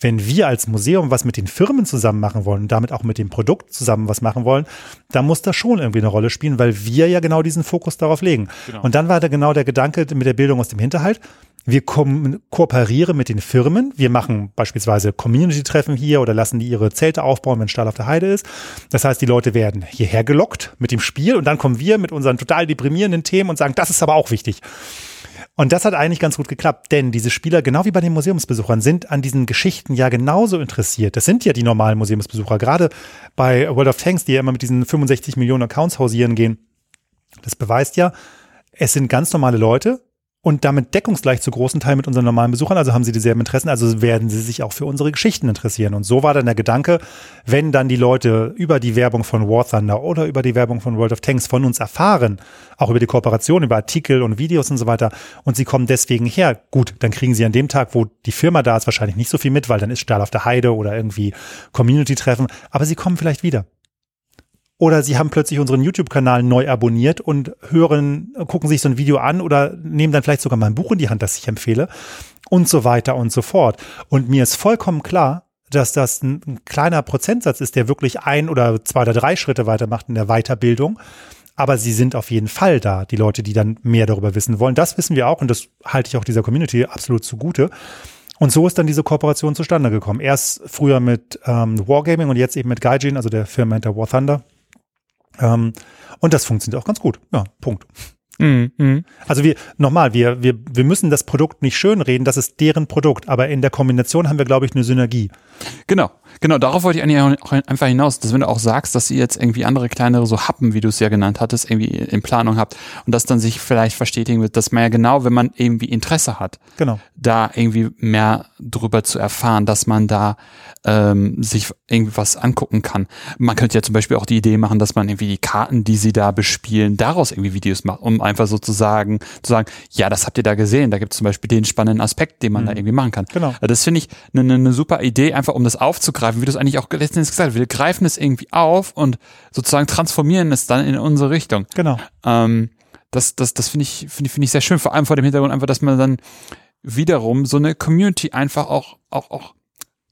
wenn wir als Museum was mit den Firmen zusammen machen wollen und damit auch mit dem Produkt zusammen was machen wollen, dann muss das schon irgendwie eine Rolle spielen, weil wir ja genau diesen Fokus darauf legen. Genau. Und dann war da genau der Gedanke mit der Bildung aus dem Hinterhalt. Wir kom kooperieren mit den Firmen. Wir machen beispielsweise Community-Treffen hier oder lassen die ihre Zelte aufbauen, wenn Stahl auf der Heide ist. Das heißt, die Leute werden hierher gelockt mit dem Spiel und dann kommen wir mit unseren total deprimierenden Themen und sagen, das ist aber auch wichtig. Und das hat eigentlich ganz gut geklappt, denn diese Spieler, genau wie bei den Museumsbesuchern, sind an diesen Geschichten ja genauso interessiert. Das sind ja die normalen Museumsbesucher. Gerade bei World of Tanks, die ja immer mit diesen 65 Millionen Accounts hausieren gehen. Das beweist ja, es sind ganz normale Leute und damit deckungsgleich zu großen Teil mit unseren normalen Besuchern. Also haben sie dieselben Interessen, also werden sie sich auch für unsere Geschichten interessieren. Und so war dann der Gedanke, wenn dann die Leute über die Werbung von War Thunder oder über die Werbung von World of Tanks von uns erfahren, auch über die Kooperation, über Artikel und Videos und so weiter, und sie kommen deswegen her, gut, dann kriegen sie an dem Tag, wo die Firma da ist, wahrscheinlich nicht so viel mit, weil dann ist Stahl auf der Heide oder irgendwie Community-Treffen, aber sie kommen vielleicht wieder. Oder sie haben plötzlich unseren YouTube-Kanal neu abonniert und hören, gucken sich so ein Video an oder nehmen dann vielleicht sogar mal ein Buch in die Hand, das ich empfehle und so weiter und so fort. Und mir ist vollkommen klar, dass das ein, ein kleiner Prozentsatz ist, der wirklich ein oder zwei oder drei Schritte weitermacht in der Weiterbildung. Aber sie sind auf jeden Fall da, die Leute, die dann mehr darüber wissen wollen. Das wissen wir auch und das halte ich auch dieser Community absolut zugute. Und so ist dann diese Kooperation zustande gekommen. Erst früher mit ähm, Wargaming und jetzt eben mit Gaijin, also der Firma hinter War Thunder. Ähm, und das funktioniert auch ganz gut. Ja, Punkt. Mhm. Mhm. Also wir, nochmal, wir, wir, wir müssen das Produkt nicht schönreden, das ist deren Produkt, aber in der Kombination haben wir, glaube ich, eine Synergie. Genau, genau, darauf wollte ich eigentlich auch einfach hinaus, dass wenn du auch sagst, dass ihr jetzt irgendwie andere kleinere so Happen, wie du es ja genannt hattest, irgendwie in Planung habt und das dann sich vielleicht verstetigen wird, dass man ja genau, wenn man irgendwie Interesse hat, Genau. da irgendwie mehr drüber zu erfahren, dass man da ähm, sich irgendwie was angucken kann. Man könnte ja zum Beispiel auch die Idee machen, dass man irgendwie die Karten, die sie da bespielen, daraus irgendwie Videos macht, um einfach sozusagen zu sagen, ja, das habt ihr da gesehen, da gibt es zum Beispiel den spannenden Aspekt, den man mhm. da irgendwie machen kann. Genau. Das finde ich eine, eine super Idee, einfach um das aufzugreifen, wie du es eigentlich auch letztens gesagt hast. Wir greifen es irgendwie auf und sozusagen transformieren es dann in unsere Richtung. Genau. Ähm, das, das, das finde ich, finde ich, finde ich sehr schön, vor allem vor dem Hintergrund einfach, dass man dann wiederum so eine Community einfach auch, auch, auch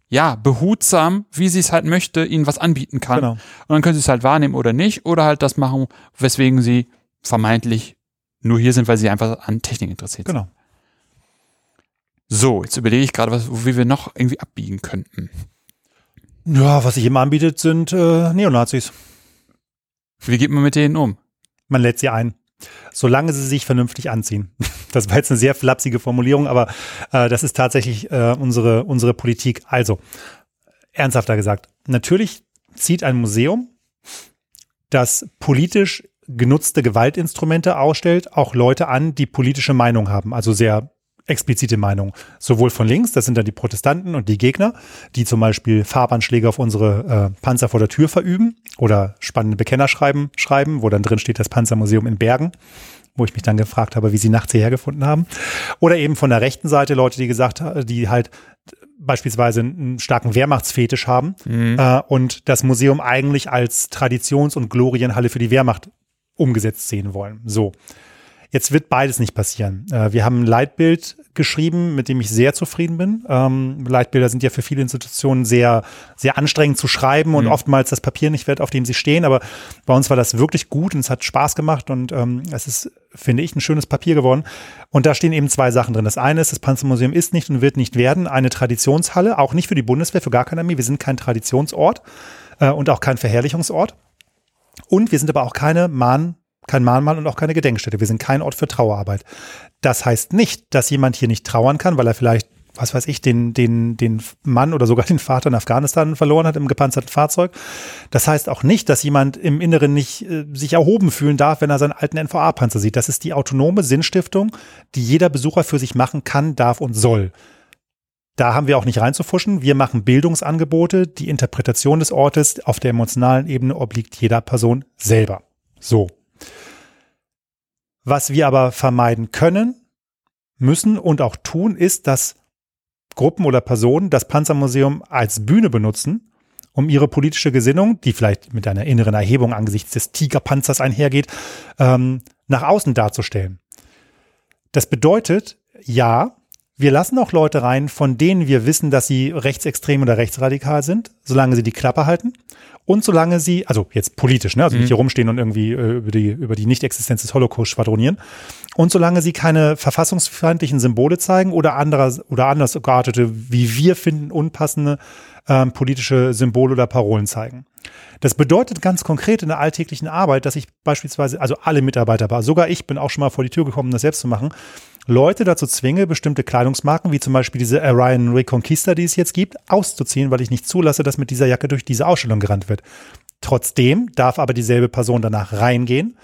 ja, behutsam, wie sie es halt möchte, ihnen was anbieten kann. Genau. Und dann können sie es halt wahrnehmen oder nicht oder halt das machen, weswegen sie vermeintlich nur hier sind, weil sie einfach an Technik interessiert genau. sind. So, jetzt überlege ich gerade, was, wie wir noch irgendwie abbiegen könnten. Ja, was sich immer anbietet, sind äh, Neonazis. Wie geht man mit denen um? Man lädt sie ein solange sie sich vernünftig anziehen. Das war jetzt eine sehr flapsige Formulierung, aber äh, das ist tatsächlich äh, unsere, unsere Politik. Also, ernsthafter gesagt, natürlich zieht ein Museum, das politisch genutzte Gewaltinstrumente ausstellt, auch Leute an, die politische Meinung haben, also sehr explizite Meinung. Sowohl von links, das sind dann die Protestanten und die Gegner, die zum Beispiel Farbanschläge auf unsere äh, Panzer vor der Tür verüben oder spannende Bekennerschreiben schreiben, wo dann drin steht das Panzermuseum in Bergen, wo ich mich dann gefragt habe, wie sie nachts hierher gefunden haben. Oder eben von der rechten Seite Leute, die gesagt haben, die halt beispielsweise einen starken Wehrmachtsfetisch haben mhm. äh, und das Museum eigentlich als Traditions- und Glorienhalle für die Wehrmacht umgesetzt sehen wollen. So. Jetzt wird beides nicht passieren. Äh, wir haben ein Leitbild geschrieben, mit dem ich sehr zufrieden bin. Ähm, Leitbilder sind ja für viele Institutionen sehr, sehr anstrengend zu schreiben und mhm. oftmals das Papier nicht wert, auf dem sie stehen. Aber bei uns war das wirklich gut und es hat Spaß gemacht und ähm, es ist, finde ich, ein schönes Papier geworden. Und da stehen eben zwei Sachen drin. Das eine ist, das Panzermuseum ist nicht und wird nicht werden eine Traditionshalle, auch nicht für die Bundeswehr, für gar keine Armee. Wir sind kein Traditionsort äh, und auch kein Verherrlichungsort. Und wir sind aber auch keine Mahn- kein Mahnmal und auch keine Gedenkstätte. Wir sind kein Ort für Trauerarbeit. Das heißt nicht, dass jemand hier nicht trauern kann, weil er vielleicht, was weiß ich, den, den, den Mann oder sogar den Vater in Afghanistan verloren hat im gepanzerten Fahrzeug. Das heißt auch nicht, dass jemand im Inneren nicht äh, sich erhoben fühlen darf, wenn er seinen alten NVA-Panzer sieht. Das ist die autonome Sinnstiftung, die jeder Besucher für sich machen kann, darf und soll. Da haben wir auch nicht reinzufuschen. Wir machen Bildungsangebote. Die Interpretation des Ortes auf der emotionalen Ebene obliegt jeder Person selber. So. Was wir aber vermeiden können, müssen und auch tun, ist, dass Gruppen oder Personen das Panzermuseum als Bühne benutzen, um ihre politische Gesinnung, die vielleicht mit einer inneren Erhebung angesichts des Tigerpanzers einhergeht, ähm, nach außen darzustellen. Das bedeutet, ja, wir lassen auch Leute rein, von denen wir wissen, dass sie rechtsextrem oder rechtsradikal sind, solange sie die Klappe halten. Und solange sie, also jetzt politisch, ne, also nicht mhm. hier rumstehen und irgendwie äh, über die, über die Nichtexistenz des Holocaust schwadronieren. Und solange sie keine verfassungsfeindlichen Symbole zeigen oder anderer, oder anders geartete, wie wir finden, unpassende ähm, politische Symbole oder Parolen zeigen. Das bedeutet ganz konkret in der alltäglichen Arbeit, dass ich beispielsweise, also alle Mitarbeiter, sogar ich bin auch schon mal vor die Tür gekommen, das selbst zu machen, Leute dazu zwinge, bestimmte Kleidungsmarken, wie zum Beispiel diese Orion Reconquista, die es jetzt gibt, auszuziehen, weil ich nicht zulasse, dass mit dieser Jacke durch diese Ausstellung gerannt wird. Trotzdem darf aber dieselbe Person danach reingehen,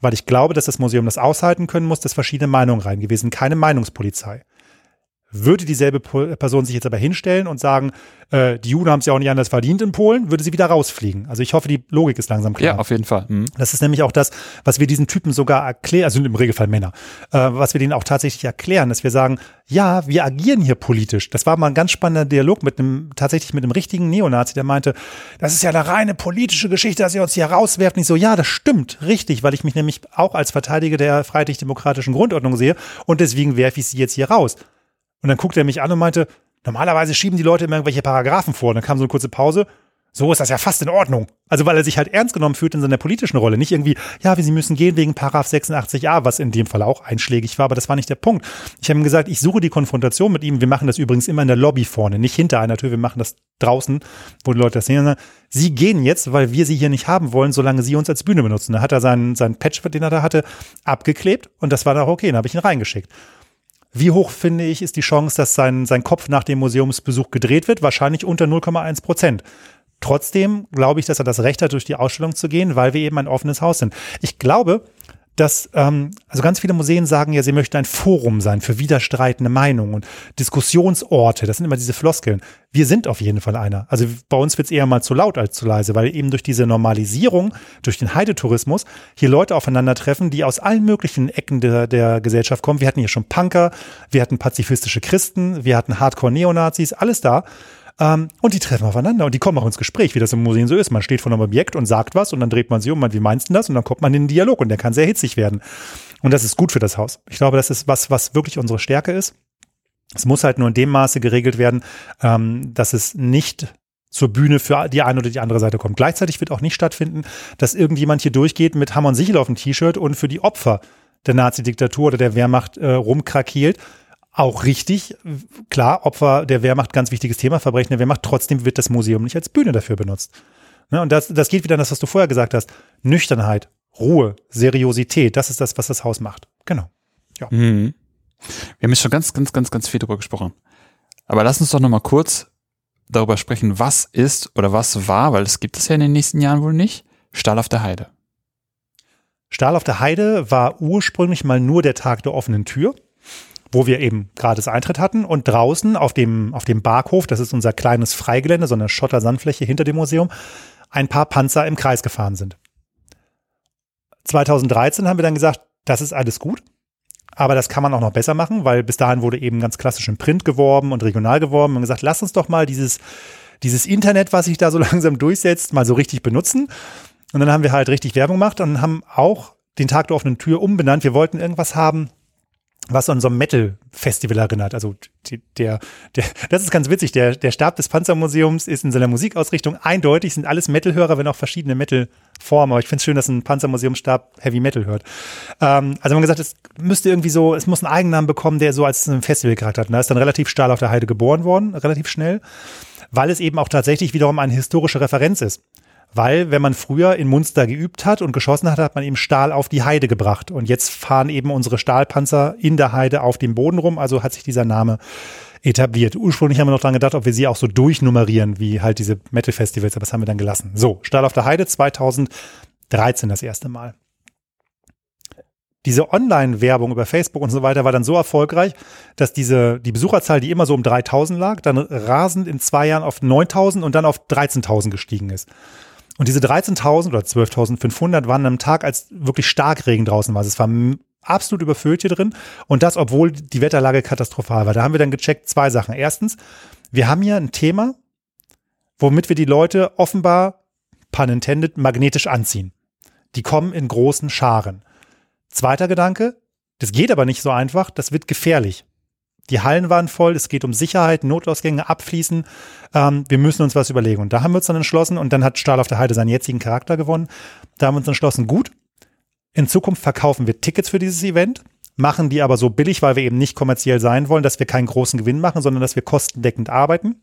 weil ich glaube, dass das Museum das aushalten können muss, dass verschiedene Meinungen sind keine Meinungspolizei. Würde dieselbe Person sich jetzt aber hinstellen und sagen, äh, die Juden haben es ja auch nicht anders verdient in Polen, würde sie wieder rausfliegen. Also ich hoffe, die Logik ist langsam klar. Ja, auf jeden Fall. Mhm. Das ist nämlich auch das, was wir diesen Typen sogar erklären, also im Regelfall Männer, äh, was wir denen auch tatsächlich erklären, dass wir sagen, ja, wir agieren hier politisch. Das war mal ein ganz spannender Dialog mit einem, tatsächlich mit einem richtigen Neonazi, der meinte, das ist ja eine reine politische Geschichte, dass ihr uns hier rauswerft. Nicht so, ja, das stimmt, richtig, weil ich mich nämlich auch als Verteidiger der freiheitlich-demokratischen Grundordnung sehe und deswegen werfe ich sie jetzt hier raus. Und dann guckte er mich an und meinte, normalerweise schieben die Leute immer irgendwelche Paragraphen vor. Und dann kam so eine kurze Pause. So ist das ja fast in Ordnung. Also weil er sich halt ernst genommen fühlt in seiner politischen Rolle. Nicht irgendwie, ja, wie sie müssen gehen wegen Paragraph 86a, was in dem Fall auch einschlägig war, aber das war nicht der Punkt. Ich habe ihm gesagt, ich suche die Konfrontation mit ihm. Wir machen das übrigens immer in der Lobby vorne, nicht hinter einer Tür. Wir machen das draußen, wo die Leute das sehen. Sie gehen jetzt, weil wir sie hier nicht haben wollen, solange sie uns als Bühne benutzen. Da hat er seinen, seinen Patch, den er da hatte, abgeklebt und das war dann auch okay. Dann habe ich ihn reingeschickt. Wie hoch, finde ich, ist die Chance, dass sein, sein Kopf nach dem Museumsbesuch gedreht wird? Wahrscheinlich unter 0,1 Prozent. Trotzdem glaube ich, dass er das Recht hat, durch die Ausstellung zu gehen, weil wir eben ein offenes Haus sind. Ich glaube, dass, ähm, also ganz viele Museen sagen ja, sie möchten ein Forum sein für widerstreitende Meinungen und Diskussionsorte. Das sind immer diese Floskeln. Wir sind auf jeden Fall einer. Also bei uns wird es eher mal zu laut als zu leise, weil eben durch diese Normalisierung, durch den Heidetourismus hier Leute aufeinandertreffen, die aus allen möglichen Ecken der, der Gesellschaft kommen. Wir hatten hier schon Punker, wir hatten pazifistische Christen, wir hatten Hardcore-Neonazis, alles da. Ähm, und die treffen aufeinander und die kommen auch ins Gespräch, wie das im Museum so ist. Man steht vor einem Objekt und sagt was und dann dreht man sich um, man, wie meinst du das? Und dann kommt man in den Dialog und der kann sehr hitzig werden. Und das ist gut für das Haus. Ich glaube, das ist was, was wirklich unsere Stärke ist. Es muss halt nur in dem Maße geregelt werden, ähm, dass es nicht zur Bühne für die eine oder die andere Seite kommt. Gleichzeitig wird auch nicht stattfinden, dass irgendjemand hier durchgeht mit Hammer und Sichel auf dem T-Shirt und für die Opfer der Nazi-Diktatur oder der Wehrmacht äh, rumkrakeelt auch richtig. Klar, Opfer der Wehrmacht, ganz wichtiges Thema, Verbrechen der Wehrmacht. Trotzdem wird das Museum nicht als Bühne dafür benutzt. Ne? Und das, das geht wieder an das, was du vorher gesagt hast. Nüchternheit, Ruhe, Seriosität, das ist das, was das Haus macht. Genau. Ja. Mhm. Wir haben jetzt schon ganz, ganz, ganz, ganz viel darüber gesprochen. Aber lass uns doch nochmal kurz darüber sprechen, was ist oder was war, weil es gibt es ja in den nächsten Jahren wohl nicht, Stahl auf der Heide. Stahl auf der Heide war ursprünglich mal nur der Tag der offenen Tür wo wir eben gratis Eintritt hatten und draußen auf dem, auf dem Barkhof, das ist unser kleines Freigelände, so eine Schotter-Sandfläche hinter dem Museum, ein paar Panzer im Kreis gefahren sind. 2013 haben wir dann gesagt, das ist alles gut, aber das kann man auch noch besser machen, weil bis dahin wurde eben ganz klassisch im Print geworben und regional geworben und gesagt, lass uns doch mal dieses, dieses Internet, was sich da so langsam durchsetzt, mal so richtig benutzen. Und dann haben wir halt richtig Werbung gemacht und haben auch den Tag der offenen Tür umbenannt. Wir wollten irgendwas haben, was an so einem Metal-Festival erinnert. Also die, der, der, das ist ganz witzig. Der, der Stab des Panzermuseums ist in seiner Musikausrichtung eindeutig, sind alles Metal-Hörer, wenn auch verschiedene Metal-Formen. Aber ich finde es schön, dass ein Panzermuseumstab Heavy Metal hört. Ähm, also man gesagt, es müsste irgendwie so, es muss einen Eigennamen bekommen, der so als ein Festival-Charakter hat. Und da ist dann relativ Stahl auf der Heide geboren worden, relativ schnell, weil es eben auch tatsächlich wiederum eine historische Referenz ist. Weil, wenn man früher in Munster geübt hat und geschossen hat, hat man eben Stahl auf die Heide gebracht. Und jetzt fahren eben unsere Stahlpanzer in der Heide auf dem Boden rum. Also hat sich dieser Name etabliert. Ursprünglich haben wir noch dran gedacht, ob wir sie auch so durchnummerieren, wie halt diese Metal-Festivals, aber das haben wir dann gelassen. So, Stahl auf der Heide 2013 das erste Mal. Diese Online-Werbung über Facebook und so weiter war dann so erfolgreich, dass diese, die Besucherzahl, die immer so um 3000 lag, dann rasend in zwei Jahren auf 9000 und dann auf 13.000 gestiegen ist. Und diese 13.000 oder 12.500 waren am Tag, als wirklich Starkregen draußen war. Also es war absolut überfüllt hier drin. Und das, obwohl die Wetterlage katastrophal war. Da haben wir dann gecheckt zwei Sachen. Erstens, wir haben hier ein Thema, womit wir die Leute offenbar, pun intended, magnetisch anziehen. Die kommen in großen Scharen. Zweiter Gedanke, das geht aber nicht so einfach, das wird gefährlich. Die Hallen waren voll, es geht um Sicherheit, Notausgänge, Abfließen. Ähm, wir müssen uns was überlegen. Und da haben wir uns dann entschlossen, und dann hat Stahl auf der Heide seinen jetzigen Charakter gewonnen. Da haben wir uns entschlossen, gut, in Zukunft verkaufen wir Tickets für dieses Event, machen die aber so billig, weil wir eben nicht kommerziell sein wollen, dass wir keinen großen Gewinn machen, sondern dass wir kostendeckend arbeiten.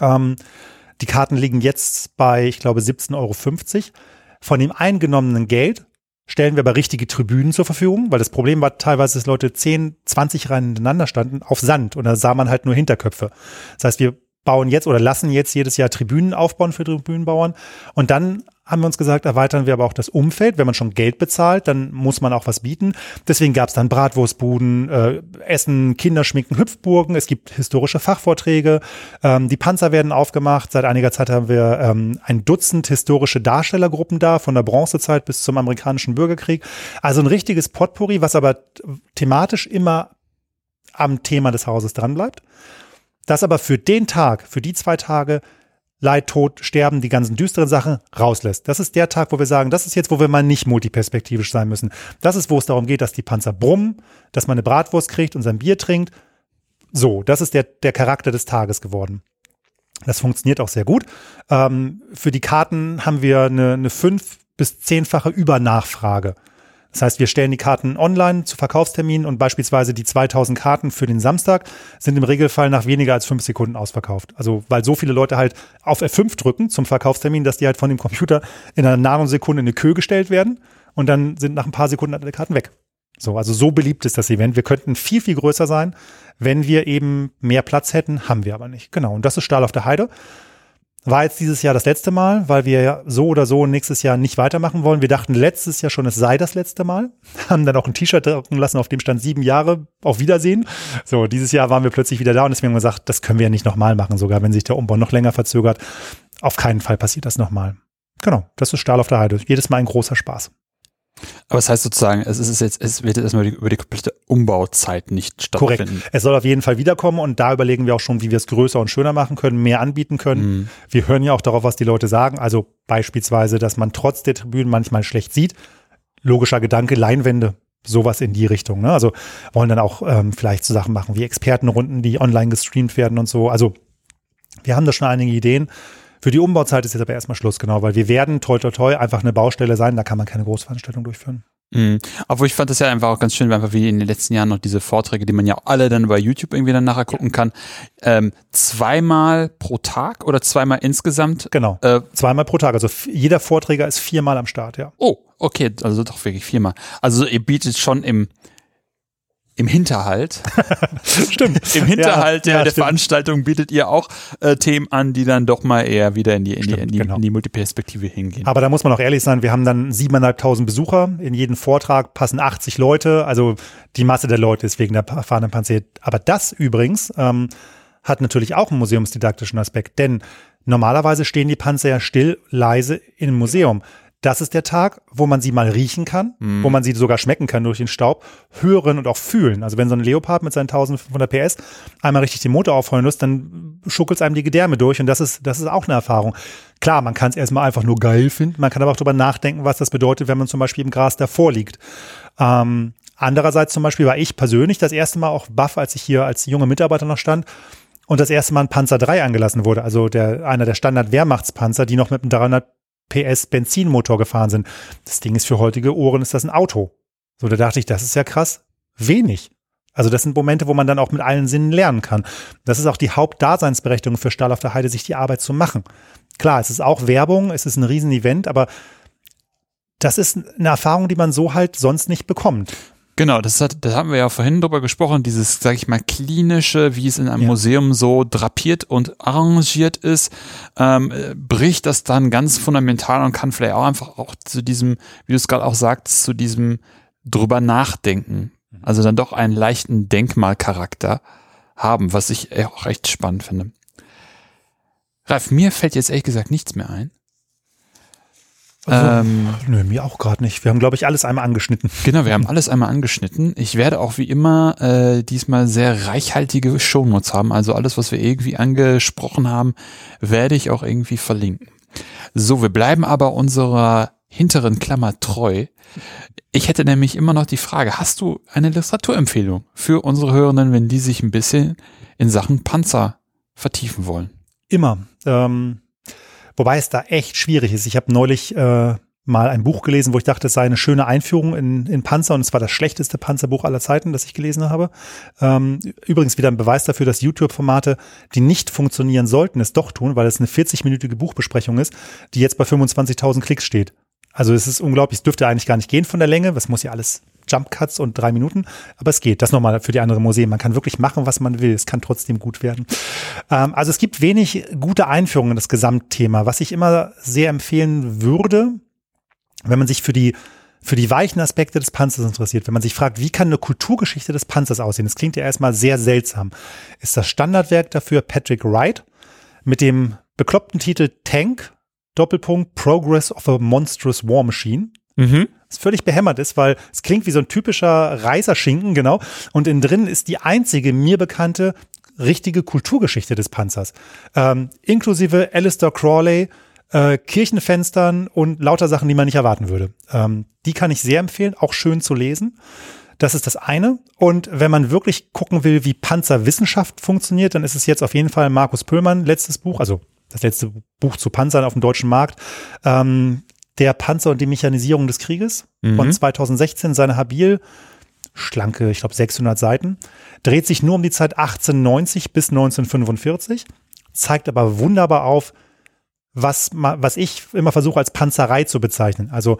Ähm, die Karten liegen jetzt bei, ich glaube, 17,50 Euro. Von dem eingenommenen Geld stellen wir aber richtige Tribünen zur Verfügung, weil das Problem war teilweise, dass Leute 10, 20 Reihen ineinander standen auf Sand und da sah man halt nur Hinterköpfe. Das heißt, wir bauen jetzt oder lassen jetzt jedes Jahr Tribünen aufbauen für Tribünenbauern und dann haben wir uns gesagt, erweitern wir aber auch das Umfeld. Wenn man schon Geld bezahlt, dann muss man auch was bieten. Deswegen gab es dann Bratwurstbuden, äh, Essen, Kinderschminken, Hüpfburgen. Es gibt historische Fachvorträge. Ähm, die Panzer werden aufgemacht. Seit einiger Zeit haben wir ähm, ein Dutzend historische Darstellergruppen da, von der Bronzezeit bis zum amerikanischen Bürgerkrieg. Also ein richtiges Potpourri, was aber thematisch immer am Thema des Hauses dranbleibt. Das aber für den Tag, für die zwei Tage Leid, Tod, Sterben, die ganzen düsteren Sachen rauslässt. Das ist der Tag, wo wir sagen, das ist jetzt, wo wir mal nicht multiperspektivisch sein müssen. Das ist, wo es darum geht, dass die Panzer brummen, dass man eine Bratwurst kriegt und sein Bier trinkt. So, das ist der, der Charakter des Tages geworden. Das funktioniert auch sehr gut. Ähm, für die Karten haben wir eine, eine fünf- bis zehnfache Übernachfrage. Das heißt, wir stellen die Karten online zu Verkaufsterminen und beispielsweise die 2000 Karten für den Samstag sind im Regelfall nach weniger als fünf Sekunden ausverkauft. Also weil so viele Leute halt auf F5 drücken zum Verkaufstermin, dass die halt von dem Computer in einer Nanosekunde in eine Kö gestellt werden und dann sind nach ein paar Sekunden alle Karten weg. So, also so beliebt ist das Event. Wir könnten viel, viel größer sein, wenn wir eben mehr Platz hätten, haben wir aber nicht. Genau. Und das ist Stahl auf der Heide. War jetzt dieses Jahr das letzte Mal, weil wir so oder so nächstes Jahr nicht weitermachen wollen. Wir dachten letztes Jahr schon, es sei das letzte Mal. Haben dann auch ein T-Shirt drucken lassen, auf dem stand sieben Jahre auf Wiedersehen. So, dieses Jahr waren wir plötzlich wieder da und deswegen haben wir gesagt, das können wir ja nicht nochmal machen, sogar wenn sich der Umbau noch länger verzögert. Auf keinen Fall passiert das nochmal. Genau, das ist Stahl auf der Heide. Jedes Mal ein großer Spaß. Aber es heißt sozusagen, es ist jetzt, es wird jetzt erstmal über die komplette Umbauzeit nicht stattfinden. Korrekt. Es soll auf jeden Fall wiederkommen und da überlegen wir auch schon, wie wir es größer und schöner machen können, mehr anbieten können. Mhm. Wir hören ja auch darauf, was die Leute sagen. Also beispielsweise, dass man trotz der Tribünen manchmal schlecht sieht. Logischer Gedanke, Leinwände, sowas in die Richtung. Ne? Also wollen dann auch ähm, vielleicht so Sachen machen wie Expertenrunden, die online gestreamt werden und so. Also wir haben da schon einige Ideen. Für die Umbauzeit ist jetzt aber erstmal Schluss, genau, weil wir werden toi toi toi einfach eine Baustelle sein, da kann man keine Großveranstaltung durchführen. Mhm. Obwohl ich fand das ja einfach auch ganz schön, weil einfach wie in den letzten Jahren noch diese Vorträge, die man ja alle dann bei YouTube irgendwie dann nachher gucken kann, ähm, zweimal pro Tag oder zweimal insgesamt? Genau, äh, zweimal pro Tag. Also jeder Vorträger ist viermal am Start, ja. Oh, okay, also doch wirklich viermal. Also ihr bietet schon im im Hinterhalt. stimmt. Im Hinterhalt ja, der, ja, der Veranstaltung bietet ihr auch äh, Themen an, die dann doch mal eher wieder in die, in stimmt, die, in die, genau. in die Multiperspektive hingehen. Aber da muss man auch ehrlich sein, wir haben dann siebeneinhalbtausend Besucher. In jeden Vortrag passen 80 Leute. Also die Masse der Leute ist wegen der fahrenden Panzer. Aber das übrigens ähm, hat natürlich auch einen museumsdidaktischen Aspekt. Denn normalerweise stehen die Panzer ja still, leise im Museum. Das ist der Tag, wo man sie mal riechen kann, mhm. wo man sie sogar schmecken kann durch den Staub, hören und auch fühlen. Also wenn so ein Leopard mit seinen 1500 PS einmal richtig den Motor aufheulen lässt, dann schuckelt es einem die Gedärme durch und das ist, das ist auch eine Erfahrung. Klar, man kann es erstmal einfach nur geil finden, man kann aber auch darüber nachdenken, was das bedeutet, wenn man zum Beispiel im Gras davor liegt. Ähm, andererseits zum Beispiel war ich persönlich das erste Mal auch baff, als ich hier als junger Mitarbeiter noch stand und das erste Mal ein Panzer 3 angelassen wurde, also der, einer der Standard-Wehrmachtspanzer, die noch mit einem 300 PS Benzinmotor gefahren sind. Das Ding ist für heutige Ohren, ist das ein Auto. So, da dachte ich, das ist ja krass. Wenig. Also das sind Momente, wo man dann auch mit allen Sinnen lernen kann. Das ist auch die Hauptdaseinsberechtigung für Stahl auf der Heide, sich die Arbeit zu machen. Klar, es ist auch Werbung, es ist ein Riesenevent, aber das ist eine Erfahrung, die man so halt sonst nicht bekommt. Genau, das, hat, das haben wir ja vorhin drüber gesprochen, dieses, sag ich mal, klinische, wie es in einem ja. Museum so drapiert und arrangiert ist, ähm, bricht das dann ganz fundamental und kann vielleicht auch einfach auch zu diesem, wie du es gerade auch sagst, zu diesem drüber nachdenken. Mhm. Also dann doch einen leichten Denkmalcharakter haben, was ich auch recht spannend finde. Ralf, mir fällt jetzt ehrlich gesagt nichts mehr ein. Also, ähm, nö, mir auch gerade nicht. Wir haben, glaube ich, alles einmal angeschnitten. Genau, wir haben alles einmal angeschnitten. Ich werde auch wie immer äh, diesmal sehr reichhaltige Shownotes haben. Also alles, was wir irgendwie angesprochen haben, werde ich auch irgendwie verlinken. So, wir bleiben aber unserer hinteren Klammer treu. Ich hätte nämlich immer noch die Frage, hast du eine Literaturempfehlung für unsere Hörenden, wenn die sich ein bisschen in Sachen Panzer vertiefen wollen? Immer. Ähm Wobei es da echt schwierig ist. Ich habe neulich äh, mal ein Buch gelesen, wo ich dachte, es sei eine schöne Einführung in, in Panzer und es war das schlechteste Panzerbuch aller Zeiten, das ich gelesen habe. Ähm, übrigens wieder ein Beweis dafür, dass YouTube-Formate, die nicht funktionieren sollten, es doch tun, weil es eine 40-minütige Buchbesprechung ist, die jetzt bei 25.000 Klicks steht. Also es ist unglaublich, es dürfte eigentlich gar nicht gehen von der Länge, was muss ja alles Jump Cuts und drei Minuten. Aber es geht. Das nochmal für die anderen Museen. Man kann wirklich machen, was man will. Es kann trotzdem gut werden. Ähm, also es gibt wenig gute Einführungen in das Gesamtthema. Was ich immer sehr empfehlen würde, wenn man sich für die für die weichen Aspekte des Panzers interessiert, wenn man sich fragt, wie kann eine Kulturgeschichte des Panzers aussehen? Das klingt ja erstmal sehr seltsam. Ist das Standardwerk dafür Patrick Wright mit dem bekloppten Titel Tank, Doppelpunkt, Progress of a Monstrous War Machine. Mhm es völlig behämmert ist, weil es klingt wie so ein typischer Reiserschinken, genau. Und innen drin ist die einzige mir bekannte richtige Kulturgeschichte des Panzers. Ähm, inklusive Alistair Crawley, äh, Kirchenfenstern und lauter Sachen, die man nicht erwarten würde. Ähm, die kann ich sehr empfehlen, auch schön zu lesen. Das ist das eine. Und wenn man wirklich gucken will, wie Panzerwissenschaft funktioniert, dann ist es jetzt auf jeden Fall Markus Pöllmann, letztes Buch, also das letzte Buch zu Panzern auf dem deutschen Markt. Ähm, der Panzer und die Mechanisierung des Krieges mhm. von 2016, seine Habil, schlanke, ich glaube 600 Seiten, dreht sich nur um die Zeit 1890 bis 1945, zeigt aber wunderbar auf, was, was ich immer versuche als Panzerei zu bezeichnen. Also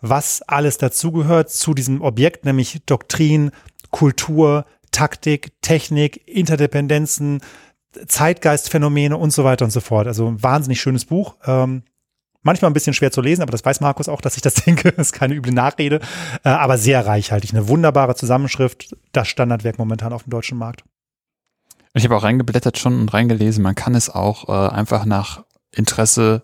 was alles dazugehört zu diesem Objekt, nämlich Doktrin, Kultur, Taktik, Technik, Interdependenzen, Zeitgeistphänomene und so weiter und so fort. Also ein wahnsinnig schönes Buch. Ähm, manchmal ein bisschen schwer zu lesen, aber das weiß Markus auch, dass ich das denke. Das ist keine üble Nachrede, äh, aber sehr reichhaltig. Eine wunderbare Zusammenschrift, das Standardwerk momentan auf dem deutschen Markt. Ich habe auch reingeblättert schon und reingelesen. Man kann es auch äh, einfach nach Interesse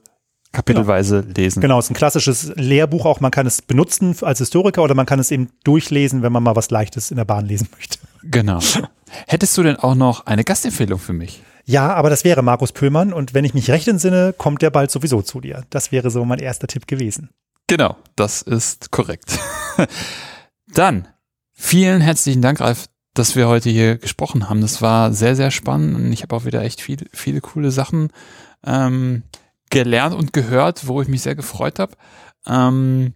kapitelweise genau. lesen. Genau, es ist ein klassisches Lehrbuch auch. Man kann es benutzen als Historiker oder man kann es eben durchlesen, wenn man mal was Leichtes in der Bahn lesen möchte. Genau. Hättest du denn auch noch eine Gastempfehlung für mich? Ja, aber das wäre Markus Pöllmann und wenn ich mich recht entsinne, kommt der bald sowieso zu dir. Das wäre so mein erster Tipp gewesen. Genau, das ist korrekt. Dann vielen herzlichen Dank, Ralf, dass wir heute hier gesprochen haben. Das war sehr, sehr spannend und ich habe auch wieder echt viele, viele coole Sachen ähm, gelernt und gehört, wo ich mich sehr gefreut habe. Ähm,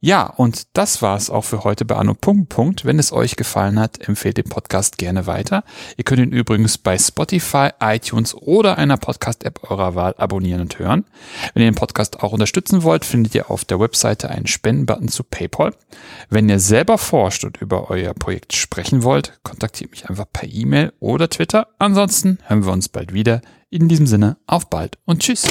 ja, und das war's auch für heute bei Anno Punkt Punkt. Wenn es euch gefallen hat, empfehlt den Podcast gerne weiter. Ihr könnt ihn übrigens bei Spotify, iTunes oder einer Podcast-App eurer Wahl abonnieren und hören. Wenn ihr den Podcast auch unterstützen wollt, findet ihr auf der Webseite einen Spendenbutton zu PayPal. Wenn ihr selber forscht und über euer Projekt sprechen wollt, kontaktiert mich einfach per E-Mail oder Twitter. Ansonsten hören wir uns bald wieder. In diesem Sinne, auf bald und tschüss.